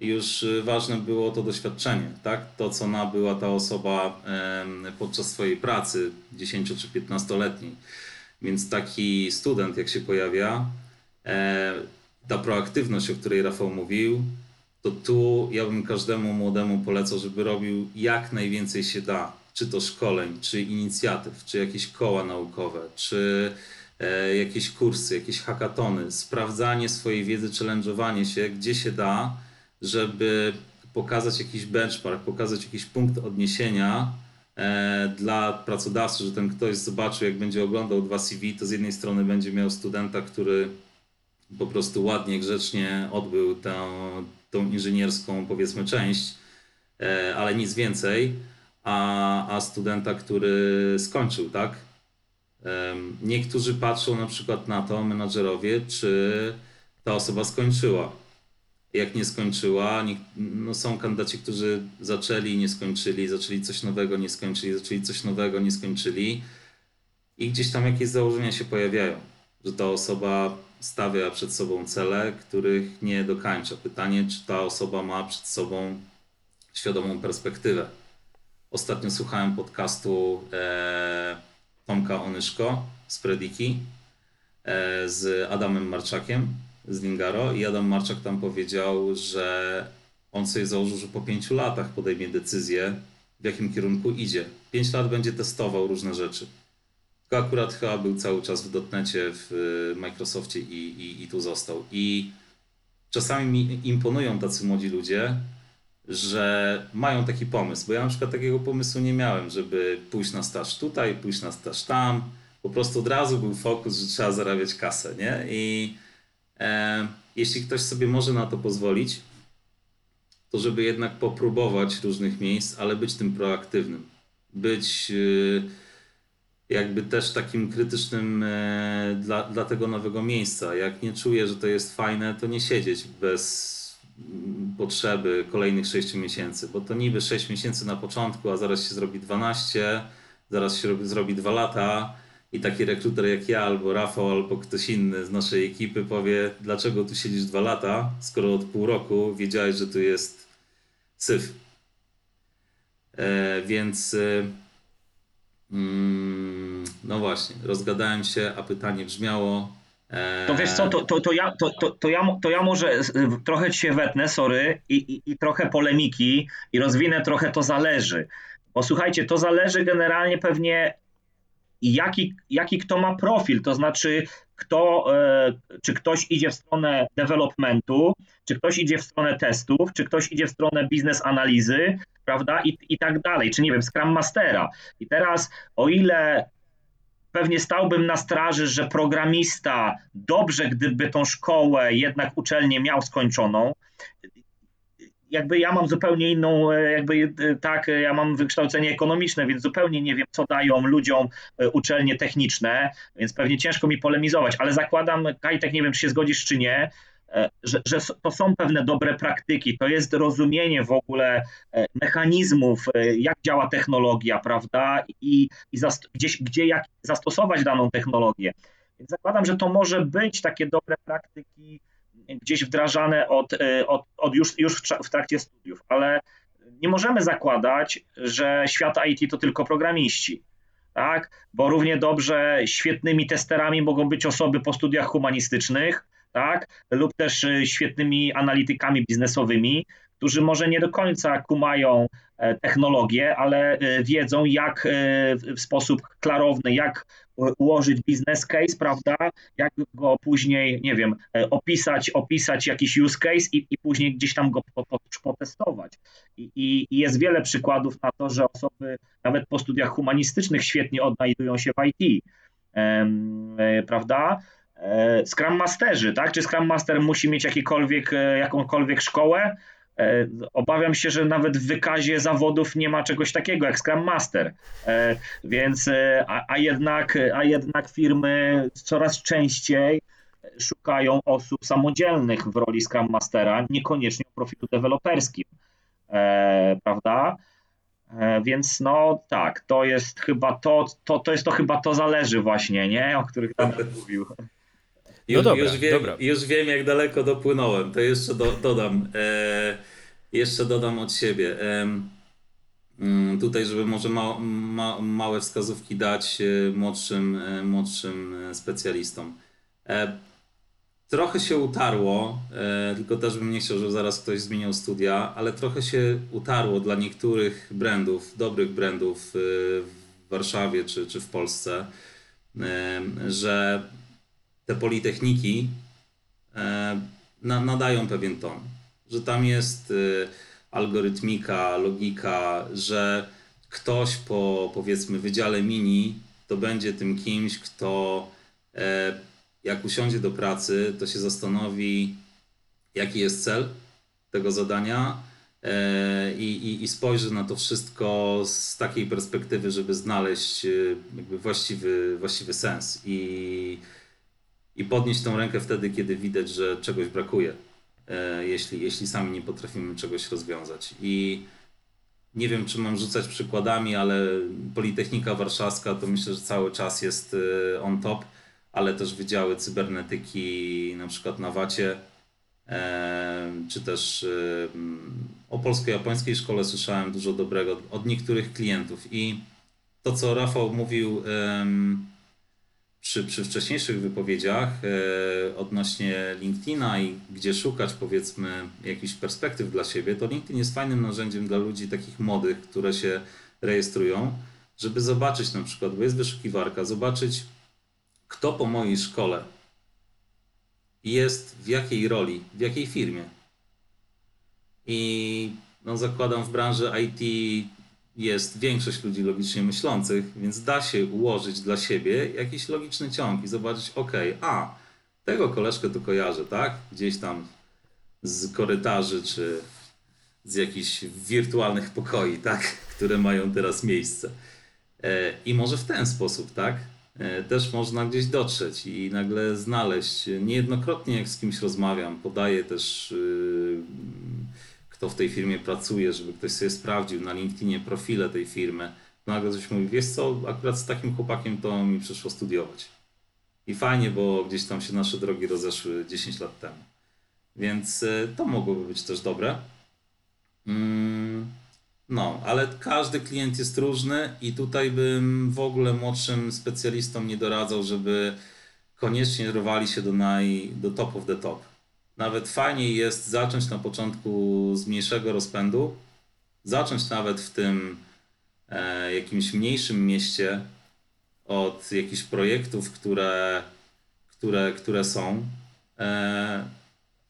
już y, ważne było to doświadczenie, tak? To, co nabyła ta osoba podczas swojej pracy 10 czy 15-letniej. Więc taki student, jak się pojawia, e, ta proaktywność, o której Rafał mówił, to tu ja bym każdemu młodemu polecał, żeby robił jak najwięcej się da. Czy to szkoleń, czy inicjatyw, czy jakieś koła naukowe, czy e, jakieś kursy, jakieś hackatony, sprawdzanie swojej wiedzy, challenge'owanie się, gdzie się da, żeby pokazać jakiś benchmark, pokazać jakiś punkt odniesienia e, dla pracodawcy, że ten ktoś zobaczył, jak będzie oglądał dwa CV, to z jednej strony będzie miał studenta, który po prostu ładnie, grzecznie odbył tę, tą inżynierską, powiedzmy, część, e, ale nic więcej, a, a studenta, który skończył, tak? Niektórzy patrzą na przykład na to, menadżerowie, czy ta osoba skończyła jak nie skończyła. No są kandydaci, którzy zaczęli, nie skończyli, zaczęli coś nowego, nie skończyli, zaczęli coś nowego, nie skończyli. I gdzieś tam jakieś założenia się pojawiają, że ta osoba stawia przed sobą cele, których nie dokańcza. Pytanie, czy ta osoba ma przed sobą świadomą perspektywę. Ostatnio słuchałem podcastu e, Tomka Onyszko z Prediki e, z Adamem Marczakiem z Lingaro i Adam Marczak tam powiedział, że on sobie założył, że po pięciu latach podejmie decyzję, w jakim kierunku idzie. Pięć lat będzie testował różne rzeczy. tylko akurat chyba był cały czas w dotnecie w y, Microsoftie i, i, i tu został. I czasami mi imponują tacy młodzi ludzie, że mają taki pomysł, bo ja na przykład takiego pomysłu nie miałem, żeby pójść na staż tutaj, pójść na staż tam. Po prostu od razu był fokus, że trzeba zarabiać kasę, nie? I jeśli ktoś sobie może na to pozwolić, to żeby jednak popróbować różnych miejsc, ale być tym proaktywnym. Być y, jakby też takim krytycznym e, dla, dla tego nowego miejsca. Jak nie czuję, że to jest fajne, to nie siedzieć bez mm, potrzeby kolejnych 6 miesięcy, bo to niby 6 miesięcy na początku, a zaraz się zrobi 12, zaraz się robi, zrobi 2 lata i taki rekruter jak ja, albo Rafał, albo ktoś inny z naszej ekipy powie, dlaczego tu siedzisz 2 lata, skoro od pół roku wiedziałeś, że tu jest syf. E, więc e, mm, no właśnie, rozgadałem się, a pytanie brzmiało. E, To wiesz co, to, to, to, ja, to, to, to, ja, to ja może trochę ci się wetnę, sorry, i, i, i trochę polemiki i rozwinę trochę to zależy. Bo słuchajcie, to zależy generalnie pewnie jaki, jaki kto ma profil, to znaczy kto, e, czy ktoś idzie w stronę developmentu, czy ktoś idzie w stronę testów, czy ktoś idzie w stronę biznes analizy, prawda, i, i tak dalej, czy nie wiem, Scrum Mastera. I teraz o ile pewnie stałbym na straży, że programista dobrze, gdyby tą szkołę jednak uczelnię miał skończoną. Jakby ja mam zupełnie inną, e, jakby e, tak, e, ja mam wykształcenie ekonomiczne, więc zupełnie nie wiem, co dają ludziom uczelnie techniczne, więc pewnie ciężko mi polemizować, ale zakładam, Kajtek, nie wiem, czy się zgodzisz, czy nie, że, że to są pewne dobre praktyki, to jest rozumienie w ogóle mechanizmów, jak działa technologia, prawda, i, i zast- gdzieś, gdzie jak zastosować daną technologię. Więc zakładam, że to może być takie dobre praktyki gdzieś wdrażane od, e, od, od już, już w tra- w trakcie studiów, ale nie możemy zakładać, że świat IT to tylko programiści. Tak? Bo równie dobrze świetnymi testerami mogą być osoby po studiach humanistycznych, tak? lub też e, świetnymi analitykami biznesowymi, którzy może nie do końca kumają e, technologię, ale wiedzą, jak w sposób klarowny, jak ułożyć biznes case, prawda? Jak go później, nie wiem, e, opisać, opisać jakiś use case i, i później gdzieś tam go po, po, potestować. I, i, I jest wiele przykładów na to, że osoby nawet po studiach humanistycznych świetnie odnajdują się w IT, e, prawda? E, Scrum Masterzy, tak? Czy Scrum Master musi mieć jakikolwiek, jakąkolwiek szkołę? E, Obawiam się, że nawet w wykazie zawodów nie ma czegoś takiego jak Scrum Master. E, Więc, e, a, a, jednak, a jednak firmy coraz częściej szukają osób samodzielnych w roli Scrum Mastera, niekoniecznie o profilu deweloperskim. Prawda? Więc no tak, to jest chyba to, to, to jest to chyba to zależy właśnie, nie? O których tam mówił. Już, dobra, już, wiem, dobra. już wiem, jak daleko dopłynąłem. To jeszcze do, dodam. E, jeszcze dodam od siebie. Mm, tutaj, żeby może ma, ma, małe wskazówki dać e, młodszym, e, młodszym e, specjalistom. Trochę się utarło, tylko też bym nie chciał, żeby zaraz ktoś zmieniał studia, ale trochę się utarło dla niektórych brandów, dobrych brandów w Warszawie czy, czy w Polsce, że te politechniki na, nadają pewien ton, że tam jest e, algorytmika, logika, że ktoś po powiedzmy wydziale mini to będzie tym kimś, kto e, jak usiądzie do pracy, to się zastanowi, jaki jest cel tego zadania e, i, i, i spojrzy na to wszystko z takiej perspektywy, żeby znaleźć e, właściwy, właściwy sens i, i podnieść tą rękę wtedy, kiedy widać, że czegoś brakuje, jeśli, jeśli sami nie potrafimy czegoś rozwiązać. I nie wiem, czy mam rzucać przykładami, ale Politechnika Warszawska to myślę, że cały czas jest e, on top, ale też wydziały cybernetyki na przykład na Wacie, e, czy też e, mm, o polsko-japońskiej szkole słyszałem dużo dobrego od niektórych klientów. I to, co Rafał mówił przy, przy wcześniejszych wypowiedziach e, odnośnie LinkedIna i gdzie szukać powiedzmy jakichś perspektyw dla siebie, to LinkedIn jest fajnym narzędziem dla ludzi takich młodych, które się rejestrują, żeby zobaczyć na przykład, bo jest wyszukiwarka, zobaczyć, kto po mojej szkole jest w jakiej roli, w jakiej firmie. I no, zakładam w branży IT jest większość ludzi logicznie myślących, więc da się ułożyć dla siebie jakiś logiczny ciąg i zobaczyć, ok, a tego koleżkę to kojarzę, tak? Gdzieś tam z korytarzy czy z jakichś wirtualnych pokoi, tak? Które mają teraz miejsce. E, I może w ten sposób, tak? E, też można gdzieś dotrzeć i nagle znaleźć. Niejednokrotnie, jak z kimś rozmawiam, podaję też, y, kto w tej firmie pracuje, żeby ktoś sobie sprawdził na LinkedInie profile tej firmy. Nagle ktoś mówi, wiesz co, akurat z takim chłopakiem to mi przyszło studiować. I fajnie, bo gdzieś tam się nasze drogi rozeszły 10 lat temu. Więc y, to mogłoby być też dobre. Mm, no, ale każdy klient jest różny i tutaj bym w ogóle młodszym specjalistom nie doradzał, żeby koniecznie rwali się do, naj, do top of the top. Nawet fajniej jest zacząć na początku z mniejszego rozpędu, zacząć nawet w tym e, jakimś mniejszym mieście od jakichś projektów, które, które, które są. E,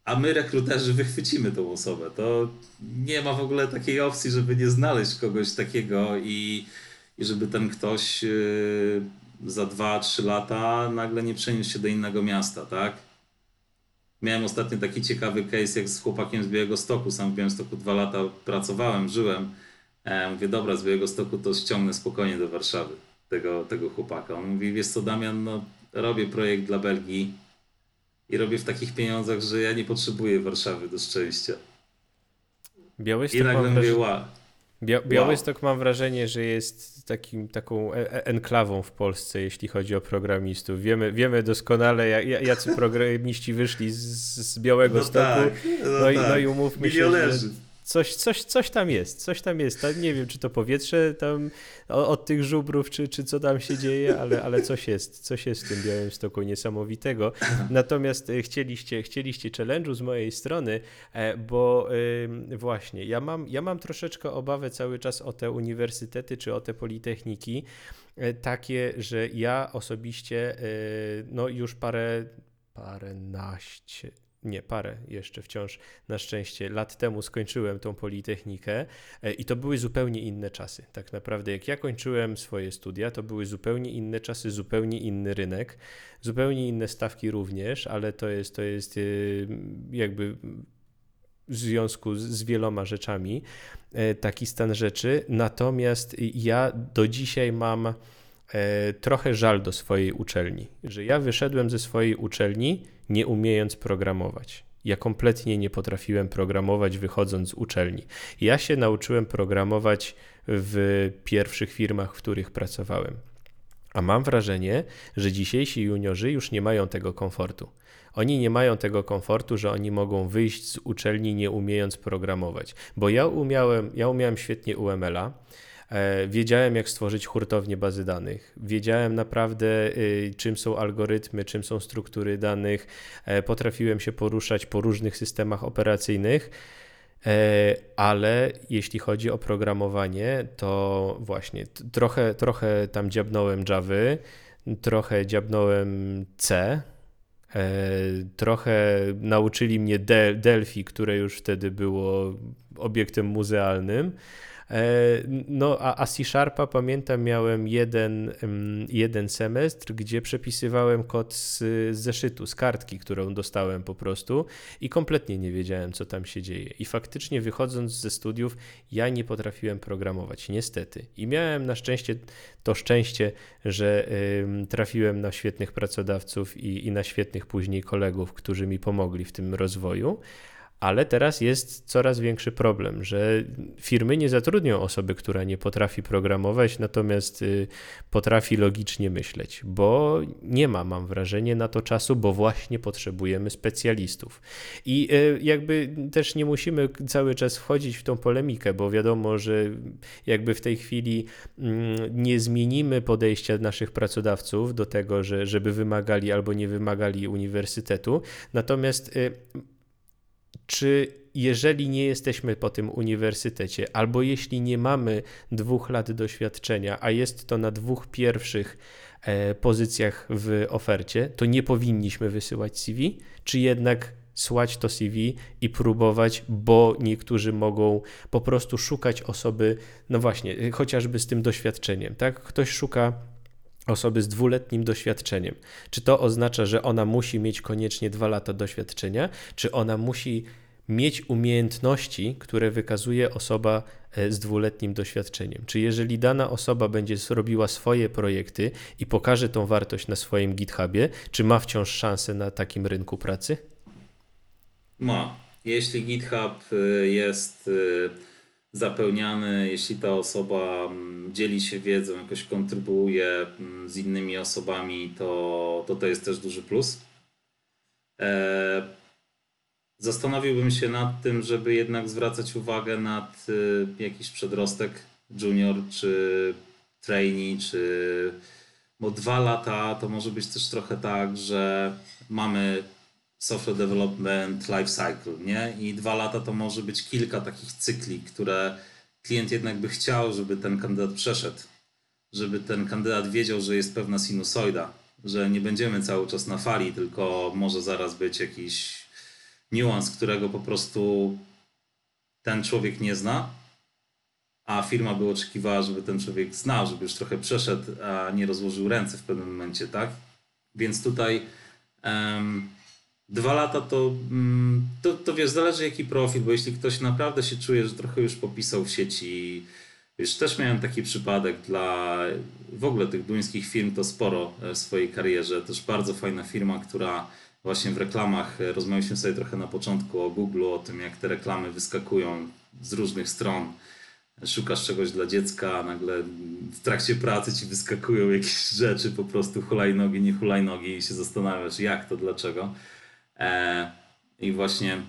a my, rekruterzy, wychwycimy tą osobę. To nie ma w ogóle takiej opcji, żeby nie znaleźć kogoś takiego i, i żeby ten ktoś yy, za 2-3 lata nagle nie przeniósł się do innego miasta, tak? Miałem ostatnio taki ciekawy case jak z chłopakiem z Białego Stoku. Sam w Białym Stoku dwa lata pracowałem, żyłem. E, mówię, dobra, z Białego Stoku to ściągnę spokojnie do Warszawy tego, tego chłopaka. On mówi, wiesz co Damian, no robię projekt dla Belgii, i robię w takich pieniądzach, że ja nie potrzebuję Warszawy do szczęścia. Białystok I nagle mówię, wow. Bia Białystok wow. mam wrażenie, że jest takim, taką e, e enklawą w Polsce, jeśli chodzi o programistów. Wiemy, wiemy doskonale, jacy programiści wyszli z, z Białego no Stoku. Tak, no, no, tak. i, no i umówmy Milionerzy. się, że coś, coś, coś tam jest, coś tam jest. nie wiem, czy to powietrze tam od tych żubrów, czy, czy co tam się dzieje, ale, ale coś jest, coś jest w tym Białym Stoku niesamowitego. Natomiast e, chcieliście, chcieliście challenge'u z mojej strony, e, bo właśnie, ja mam, ja mam troszeczkę obawę cały czas o te uniwersytety, czy o te politechniki, e, takie, że ja osobiście no już parę, parę naście, nie, parę jeszcze wciąż na szczęście lat temu skończyłem tą Politechnikę e, i to były zupełnie inne czasy. Tak naprawdę, jak ja kończyłem swoje studia, to były zupełnie inne czasy, zupełnie inny rynek, zupełnie inne stawki również, ale to jest, to jest e, jakby w związku z wieloma rzeczami e, taki stan rzeczy. Natomiast ja do dzisiaj mam trochę żal do swojej uczelni, że ja wyszedłem ze swojej uczelni nie umiejąc programować. Ja kompletnie nie potrafiłem programować wychodząc z uczelni. Ja się nauczyłem programować w pierwszych firmach, w których pracowałem. A mam wrażenie, że dzisiejsi juniorzy już nie mają tego komfortu. Oni nie mają tego komfortu, że oni mogą wyjść z uczelni nie umiejąc programować. Bo ja umiałem, ja umiałem świetnie UML-a, E, wiedziałem, jak stworzyć hurtownię bazy danych. Wiedziałem naprawdę, y, czym są algorytmy, czym są struktury danych. E, potrafiłem się poruszać po różnych systemach operacyjnych. E, ale jeśli chodzi o programowanie, to właśnie trochę, trochę tam dziabnąłem Java, trochę dziabnąłem C, trochę nauczyli mnie Delphi, które już wtedy było obiektem muzealnym. E, no a, a C-Sharpa pamiętam miałem jeden, jeden semestr, gdzie przepisywałem kod z, z zeszytu, z kartki, którą dostałem po prostu i kompletnie nie wiedziałem, co tam się dzieje. I faktycznie wychodząc ze studiów, ja nie potrafiłem programować, niestety. I miałem na szczęście to szczęście, że trafiłem na świetnych pracodawców i, i na świetnych później kolegów, którzy mi pomogli w tym rozwoju. Ale teraz jest coraz większy problem, że firmy nie zatrudnią osoby, która nie potrafi programować, natomiast y, potrafi logicznie myśleć, bo nie ma, mam wrażenie, na to czasu, bo właśnie potrzebujemy specjalistów. I y, jakby też nie musimy cały czas wchodzić w tą polemikę, bo wiadomo, że jakby w tej chwili mm, nie zmienimy podejścia naszych pracodawców do tego, że, żeby wymagali albo nie wymagali uniwersytetu. Natomiast y, czy jeżeli nie jesteśmy po tym uniwersytecie, albo jeśli nie mamy dwóch lat doświadczenia, a jest to na dwóch pierwszych e, pozycjach w ofercie, to nie powinniśmy wysyłać CV, czy jednak słać to CV i próbować, bo niektórzy mogą po prostu szukać osoby, no właśnie, chociażby z tym doświadczeniem, tak? Ktoś szuka osoby z dwuletnim doświadczeniem. Czy to oznacza, że ona musi mieć koniecznie dwa lata doświadczenia, czy ona musi mieć umiejętności, które wykazuje osoba e, z dwuletnim doświadczeniem. Czy jeżeli dana osoba będzie robiła swoje projekty i pokaże tą wartość na swoim GitHubie, czy ma wciąż szansę na takim rynku pracy? Ma. Jeśli GitHub y, jest y, zapełniany, jeśli ta osoba mm, dzieli się wiedzą, jakoś kontybuuje mm, z innymi osobami, to to, to jest też duży plus. E, zastanowiłbym się nad tym, żeby jednak zwracać uwagę nad y, jakiś przedrostek junior, czy trainee, czy bo dwa lata to może być też trochę tak, że mamy software development life cycle, nie? I dwa lata to może być kilka takich cykli, które klient jednak by chciał, żeby ten kandydat przeszedł, żeby ten kandydat wiedział, że jest pewna sinusoida, że nie będziemy cały czas na fali, tylko może zaraz być jakiś niuans, którego po prostu ten człowiek nie zna, a firma by oczekiwała, żeby ten człowiek znał, żeby już trochę przeszedł, a nie rozłożył ręce w pewnym momencie, tak? Więc tutaj um, Dwa lata to, mm, to, to wiesz, zależy jaki profil, bo jeśli ktoś naprawdę się czuje, że trochę już popisał w sieci, wiesz, też miałem taki przypadek dla w ogóle tych duńskich firm, to sporo w swojej karierze. Też bardzo fajna firma, która właśnie w reklamach, rozmawialiśmy sobie trochę na początku o Google, o tym jak te reklamy wyskakują z różnych stron. Szukasz czegoś dla dziecka, nagle w trakcie pracy ci wyskakują jakieś rzeczy, po prostu hulajnogi, nie hulajnogi i się zastanawiasz jak to, dlaczego. E, I właśnie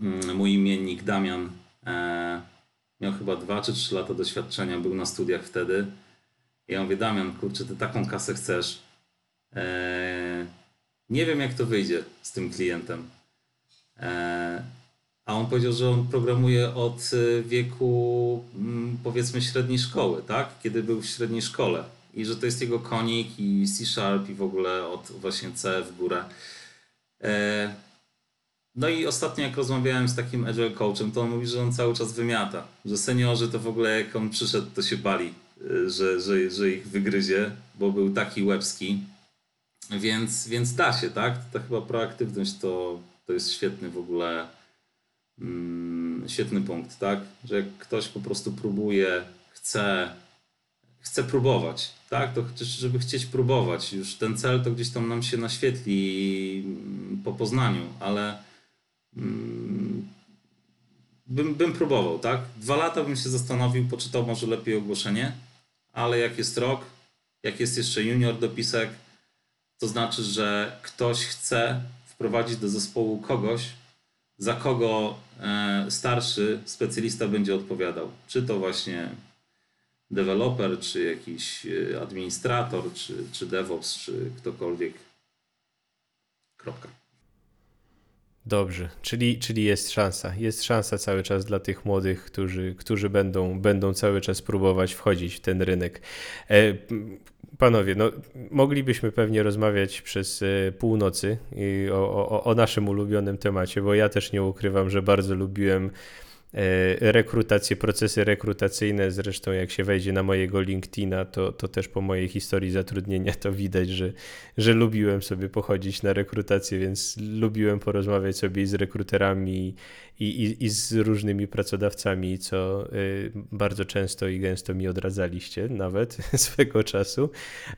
mm, mój imiennik Damian e, miał chyba dwa czy trzy lata doświadczenia, był na studiach wtedy. I ja mówię, Damian, kurczę, ty taką kasę chcesz. E, nie wiem, jak to wyjdzie z tym klientem. A on powiedział, że on programuje od wieku mm, powiedzmy średniej szkoły, tak? Kiedy był w średniej szkole. I że to jest jego konik i C Sharp i w ogóle od właśnie C w górę. E, no i ostatnio jak rozmawiałem z takim agile coachem, to on mówi, że on cały czas wymiata, że seniorzy to w ogóle jak on przyszedł, to się bali, e, że, że, że ich wygryzie, bo był taki łebski. Więc, więc da się, tak? Ta chyba proaktywność to, to jest świetny w ogóle mm, świetny punkt, tak? Że jak ktoś po prostu próbuje, chce, chce próbować, tak, to żeby chcieć próbować. Już ten cel to gdzieś tam nam się naświetli po poznaniu, ale mm, bym, bym próbował, tak? Dwa lata bym się zastanowił, poczytał może lepiej ogłoszenie, ale jak jest rok, jak jest jeszcze junior dopisek, to znaczy, że ktoś chce wprowadzić do zespołu kogoś, za kogo e, starszy specjalista będzie odpowiadał. Czy to właśnie deweloper, czy jakiś e, administrator, czy, czy DevOps, czy ktokolwiek. Kropka. Dobrze, czyli, czyli jest szansa. Jest szansa cały czas dla tych młodych, którzy, którzy będą, będą cały czas próbować wchodzić w ten rynek. E, panowie, no, moglibyśmy pewnie rozmawiać przez e, północy o, o, o naszym ulubionym temacie, bo ja też nie ukrywam, że bardzo lubiłem E, rekrutacje, procesy rekrutacyjne. Zresztą, jak się wejdzie na mojego LinkedIna, to, to też po mojej historii zatrudnienia to widać, że, że lubiłem sobie pochodzić na rekrutację, więc lubiłem porozmawiać sobie z rekruterami i, i, i z różnymi pracodawcami, co y, bardzo często i gęsto mi odradzaliście, nawet swego czasu,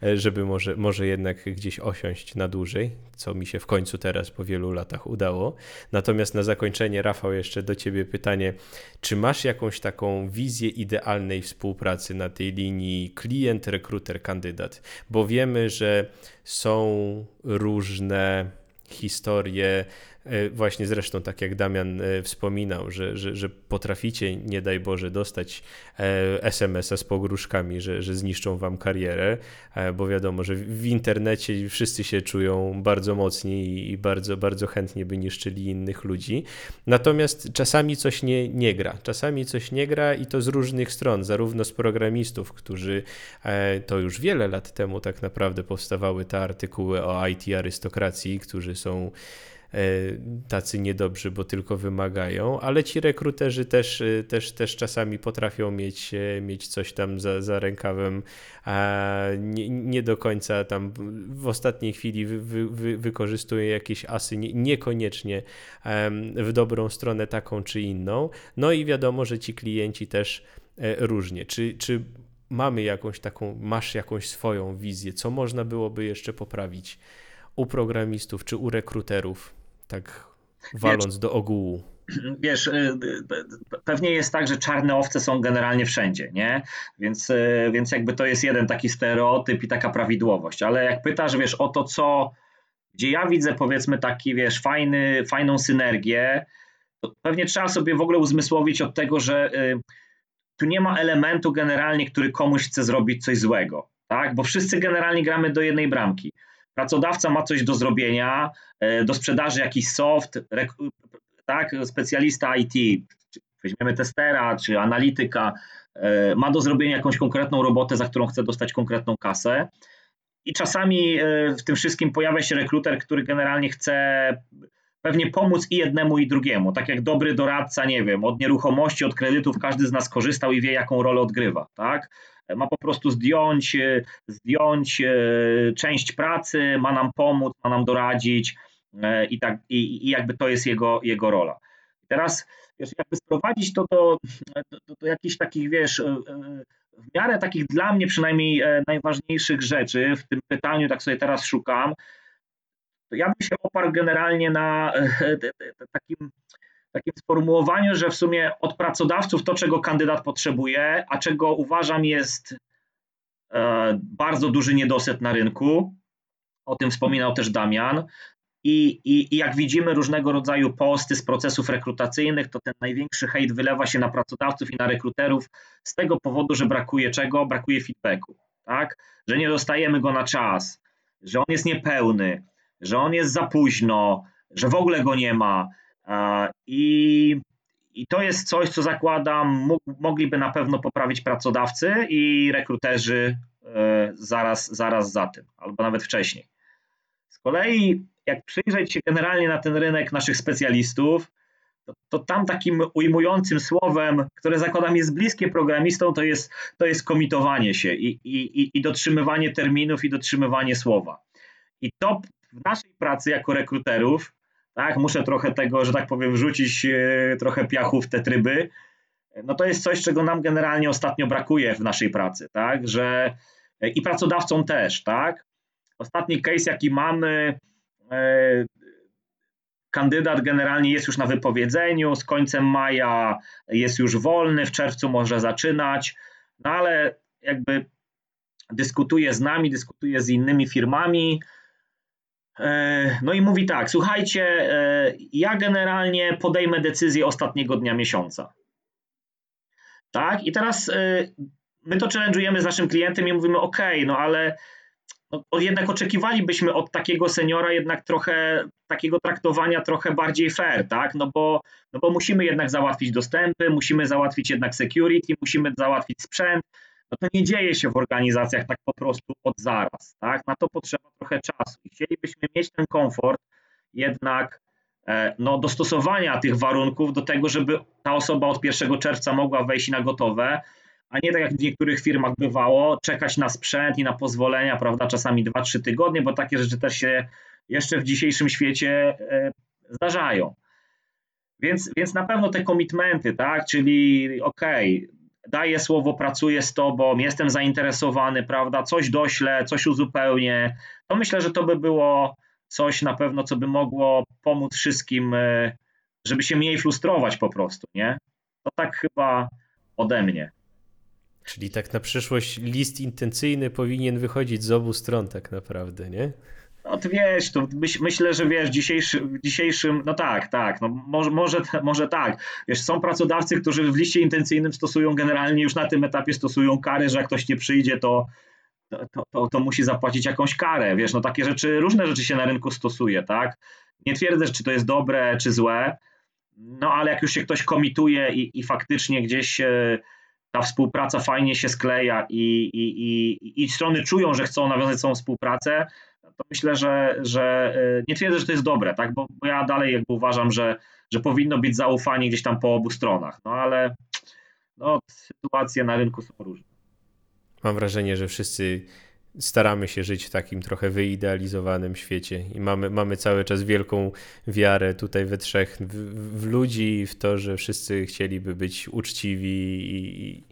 e, żeby może, może jednak gdzieś osiąść na dłużej, co mi się w końcu teraz po wielu latach udało. Natomiast na zakończenie, Rafał, jeszcze do Ciebie pytanie czy masz jakąś taką wizję idealnej współpracy na tej linii klient, rekruter, kandydat? Bo wiemy, że są różne historie właśnie zresztą, tak jak Damian e, wspominał, że, że, że potraficie, nie daj Boże, dostać e, SMS-a z pogróżkami, że, że zniszczą wam karierę, bo wiadomo, że w internecie wszyscy się czują bardzo mocni i bardzo, bardzo chętnie by niszczyli innych ludzi. Natomiast czasami coś nie, nie gra. Czasami coś nie gra i to z różnych stron, zarówno z programistów, którzy to już wiele lat temu tak naprawdę powstawały te artykuły o IT arystokracji, którzy są E, tacy niedobrzy, bo tylko wymagają, ale ci rekruterzy też, e, też, też czasami potrafią mieć, e, mieć coś tam za, za rękawem, a nie, nie do końca tam w ostatniej chwili wy, wy, wy, wykorzystują jakieś asy, nie, niekoniecznie w dobrą stronę taką czy inną. No i wiadomo, że ci klienci też różnie. Czy, czy mamy jakąś taką, masz jakąś swoją wizję, co można byłoby jeszcze poprawić u programistów czy u rekruterów? tak waląc wiesz, do ogółu. Wiesz, y, y, pewnie jest tak, że czarne owce są generalnie wszędzie, nie? Więc, y, więc jakby to jest jeden taki stereotyp i taka prawidłowość, ale jak pytasz, wiesz, o to, co, gdzie ja widzę powiedzmy taki, wiesz, fajny, fajną synergię, to pewnie trzeba sobie w ogóle uzmysłowić od tego, że tu nie ma elementu generalnie, który komuś chce zrobić coś złego, tak? Bo wszyscy generalnie gramy do jednej bramki. Pracodawca ma coś do zrobienia, e, do sprzedaży jakiś soft, tak, specjalista IT, weźmiemy testera czy analityka, e, ma do zrobienia jakąś konkretną robotę, za którą chce dostać konkretną kasę. I czasami e, w tym wszystkim pojawia się rekruter, który generalnie chce pewnie pomóc i jednemu, i drugiemu. Tak jak dobry doradca, nie wiem, od nieruchomości, od kredytów, każdy z nas korzystał i wie, jaką rolę odgrywa, tak? ma po prostu zdjąć, e, zdjąć e, część pracy, ma nam pomóc, ma nam doradzić e, i, tak, i, i jakby to jest jego, jego rola. teraz wiesz, jakby sprowadzić to do, do, do jakichś takich, wiesz, w miarę takich dla mnie przynajmniej najważniejszych rzeczy w tym pytaniu, tak sobie teraz szukam, to ja bym się oparł generalnie na takim takim sformułowaniu, że w sumie od pracodawców to, czego kandydat potrzebuje, a czego uważam jest e, bardzo duży niedosyt na rynku. O tym wspominał też Damian. I, i, I, jak widzimy różnego rodzaju posty z procesów rekrutacyjnych, to ten największy hejt wylewa się na pracodawców i na rekruterów z tego powodu, że brakuje czego? Brakuje feedbacku, tak? Że nie dostajemy go na czas, że on jest niepełny, że on jest za późno, że w ogóle go nie ma, i, i to jest coś, co zakładam, mogliby na pewno poprawić pracodawcy i rekruterzy e, zaraz, zaraz za tym, albo nawet wcześniej. Z kolei, jak przyjrzeć się generalnie na ten rynek naszych specjalistów, to, to, tam takim ujmującym słowem, które zakładam jest bliskie programistom, to jest, to jest komitowanie się i, i, i dotrzymywanie terminów i dotrzymywanie słowa. I to w naszej pracy jako rekruterów tak, muszę trochę tego, że tak powiem, wrzucić e, trochę piachu w te tryby, no to jest coś, czego nam generalnie ostatnio brakuje w naszej pracy, tak, że e, i pracodawcom też, tak. Ostatni case, jaki mamy, e, kandydat generalnie jest już na wypowiedzeniu, z końcem maja jest już wolny, w czerwcu może zaczynać, no ale jakby dyskutuje z nami, dyskutuje z innymi firmami, no i mówi tak, słuchajcie, e, ja generalnie podejmę decyzję ostatniego dnia miesiąca. Tak? I teraz e, my to challenge'ujemy z naszym klientem i mówimy, ok, no ale no, jednak oczekiwalibyśmy od takiego seniora jednak trochę takiego traktowania trochę bardziej fair, tak? No bo, no bo musimy jednak załatwić dostępy, musimy załatwić jednak security, musimy załatwić sprzęt, no to nie dzieje się w organizacjach tak po prostu od zaraz. Tak? Na to potrzeba trochę czasu i chcielibyśmy mieć ten komfort jednak e, no, dostosowania tych warunków do tego, żeby ta osoba od 1 czerwca mogła wejść na gotowe, a nie tak jak w niektórych firmach bywało, czekać na sprzęt i na pozwolenia, prawda, czasami 2-3 tygodnie, bo takie rzeczy też się jeszcze w dzisiejszym świecie e, zdarzają. Więc, więc na pewno te komitmenty, tak, czyli okej, okay, daję słowo, pracuję z tobą, jestem zainteresowany, prawda, coś doślę, coś uzupełnię, to myślę, że to by było coś na pewno, co by mogło pomóc wszystkim, e, żeby się mniej frustrować po prostu, nie? To tak chyba ode mnie. Czyli tak na przyszłość list intencyjny powinien wychodzić z obu stron tak naprawdę, nie? No ty wiesz, to myśl, myślę, że wiesz, w dzisiejszym, no tak, tak, no może, może, może tak. Wiesz, są pracodawcy, którzy w liście intencyjnym stosują generalnie już na tym etapie stosują kary, że jak ktoś nie przyjdzie, to, to, to, to musi zapłacić jakąś karę. Wiesz, no takie rzeczy, różne rzeczy się na rynku stosuje, tak? Nie twierdzę, czy to jest dobre, czy złe, no ale jak już się ktoś komituje i, i faktycznie gdzieś e, ta współpraca fajnie się skleja i, i, i, i strony czują, że chcą nawiązać tą współpracę, to myślę, że, że e, nie twierdzę, że to jest dobre, tak? bo, bo ja dalej jakby uważam, że, że powinno być zaufanie gdzieś tam po obu stronach, no ale no, sytuacje na rynku są różne. Mam wrażenie, że wszyscy staramy się żyć w takim trochę wyidealizowanym świecie i mamy, mamy cały czas wielką wiarę tutaj we trzech w, w ludzi w to, że wszyscy chcieliby być uczciwi i, i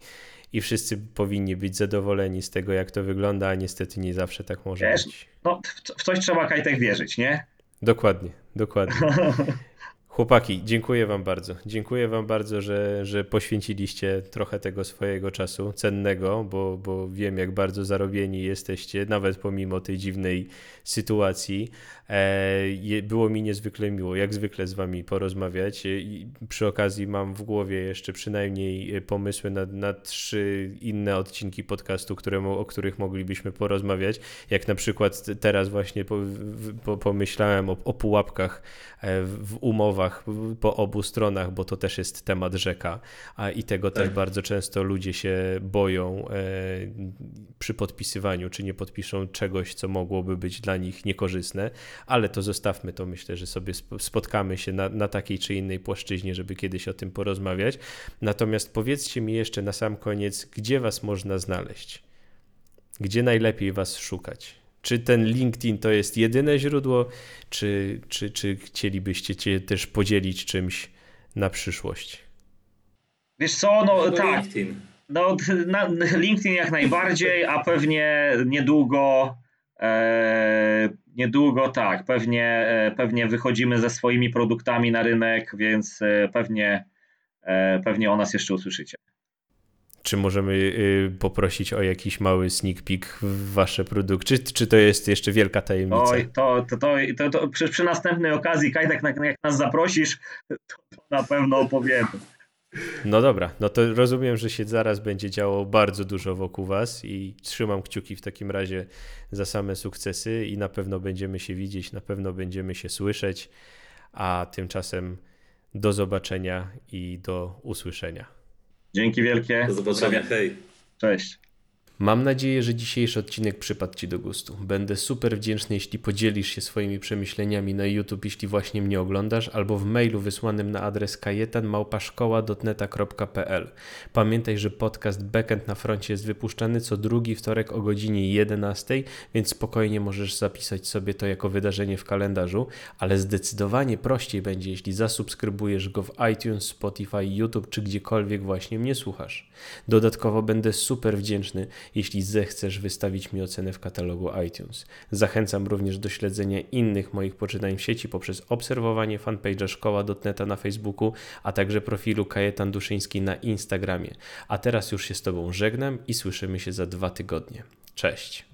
wszyscy powinni być zadowoleni z tego, jak to wygląda, a niestety nie zawsze tak może Wiesz, być. No, w coś trzeba Kajtek wierzyć, nie? Dokładnie, dokładnie. Chłopaki, dziękuję Wam bardzo. Dziękuję Wam bardzo, że, że poświęciliście trochę tego swojego czasu cennego, bo, bo wiem, jak bardzo zarobieni jesteście, nawet pomimo tej dziwnej sytuacji. E, było mi niezwykle miło, jak zwykle z Wami porozmawiać. E, I przy okazji mam w głowie jeszcze przynajmniej pomysły na, na trzy inne odcinki podcastu, o których moglibyśmy porozmawiać. Jak na przykład teraz właśnie po, po, pomyślałem o, o pułapkach e, w umowach po obu stronach, bo to też jest temat rzeka a i tego tak. też bardzo często ludzie się boją e, przy podpisywaniu, czy nie podpiszą czegoś, co mogłoby być dla nich niekorzystne, ale to zostawmy to, myślę, że sobie spotkamy się na, na takiej czy innej płaszczyźnie, żeby kiedyś o tym porozmawiać. Natomiast powiedzcie mi jeszcze na sam koniec, gdzie was można znaleźć? Gdzie najlepiej was szukać? Czy ten LinkedIn to jest jedyne źródło, czy, czy, czy chcielibyście cię też podzielić czymś na przyszłość? Wiesz co, no tak. LinkedIn. No, na, LinkedIn jak najbardziej, a pewnie niedługo, e, niedługo tak, pewnie, e, pewnie wychodzimy ze swoimi produktami na rynek, więc e, pewnie, e, pewnie o nas jeszcze usłyszycie. Czy możemy y, poprosić o jakiś mały sneak peek w wasze produkty? Czy, czy to jest jeszcze wielka tajemnica? Oj, to, to, to, to, to przy, przy, następnej okazji, Kajtek, jak nas zaprosisz, to, to na pewno opowiemy. No dobra, no to rozumiem, że się zaraz będzie działo bardzo dużo wokół Was i trzymam kciuki w takim razie za same sukcesy i na pewno będziemy się widzieć, na pewno będziemy się słyszeć, a tymczasem do zobaczenia i do usłyszenia. Dzięki wielkie. Do zobaczenia. Hej. Cześć. Mam nadzieję, że dzisiejszy odcinek przypadł Ci do gustu. Będę super wdzięczny, jeśli podzielisz się swoimi przemyśleniami na YouTube, jeśli właśnie mnie oglądasz, albo w mailu wysłanym na adres kajetanmałpaszkoła.dotneta.pl. Pamiętaj, że podcast Backend na froncie jest wypuszczany co drugi wtorek o godzinie 11, więc spokojnie możesz zapisać sobie to jako wydarzenie w kalendarzu, ale zdecydowanie prościej będzie, jeśli zasubskrybujesz go w iTunes, Spotify, YouTube czy gdziekolwiek właśnie mnie słuchasz. Dodatkowo będę super wdzięczny, jeśli zechcesz wystawić mi ocenę w katalogu iTunes. Zachęcam również do śledzenia innych moich poczynań w sieci poprzez obserwowanie fanpage'a szkoła.neta na Facebooku, a także profilu Kajetan Duszyński na Instagramie. A teraz już się z Tobą żegnam i słyszymy się za dwa tygodnie. Cześć!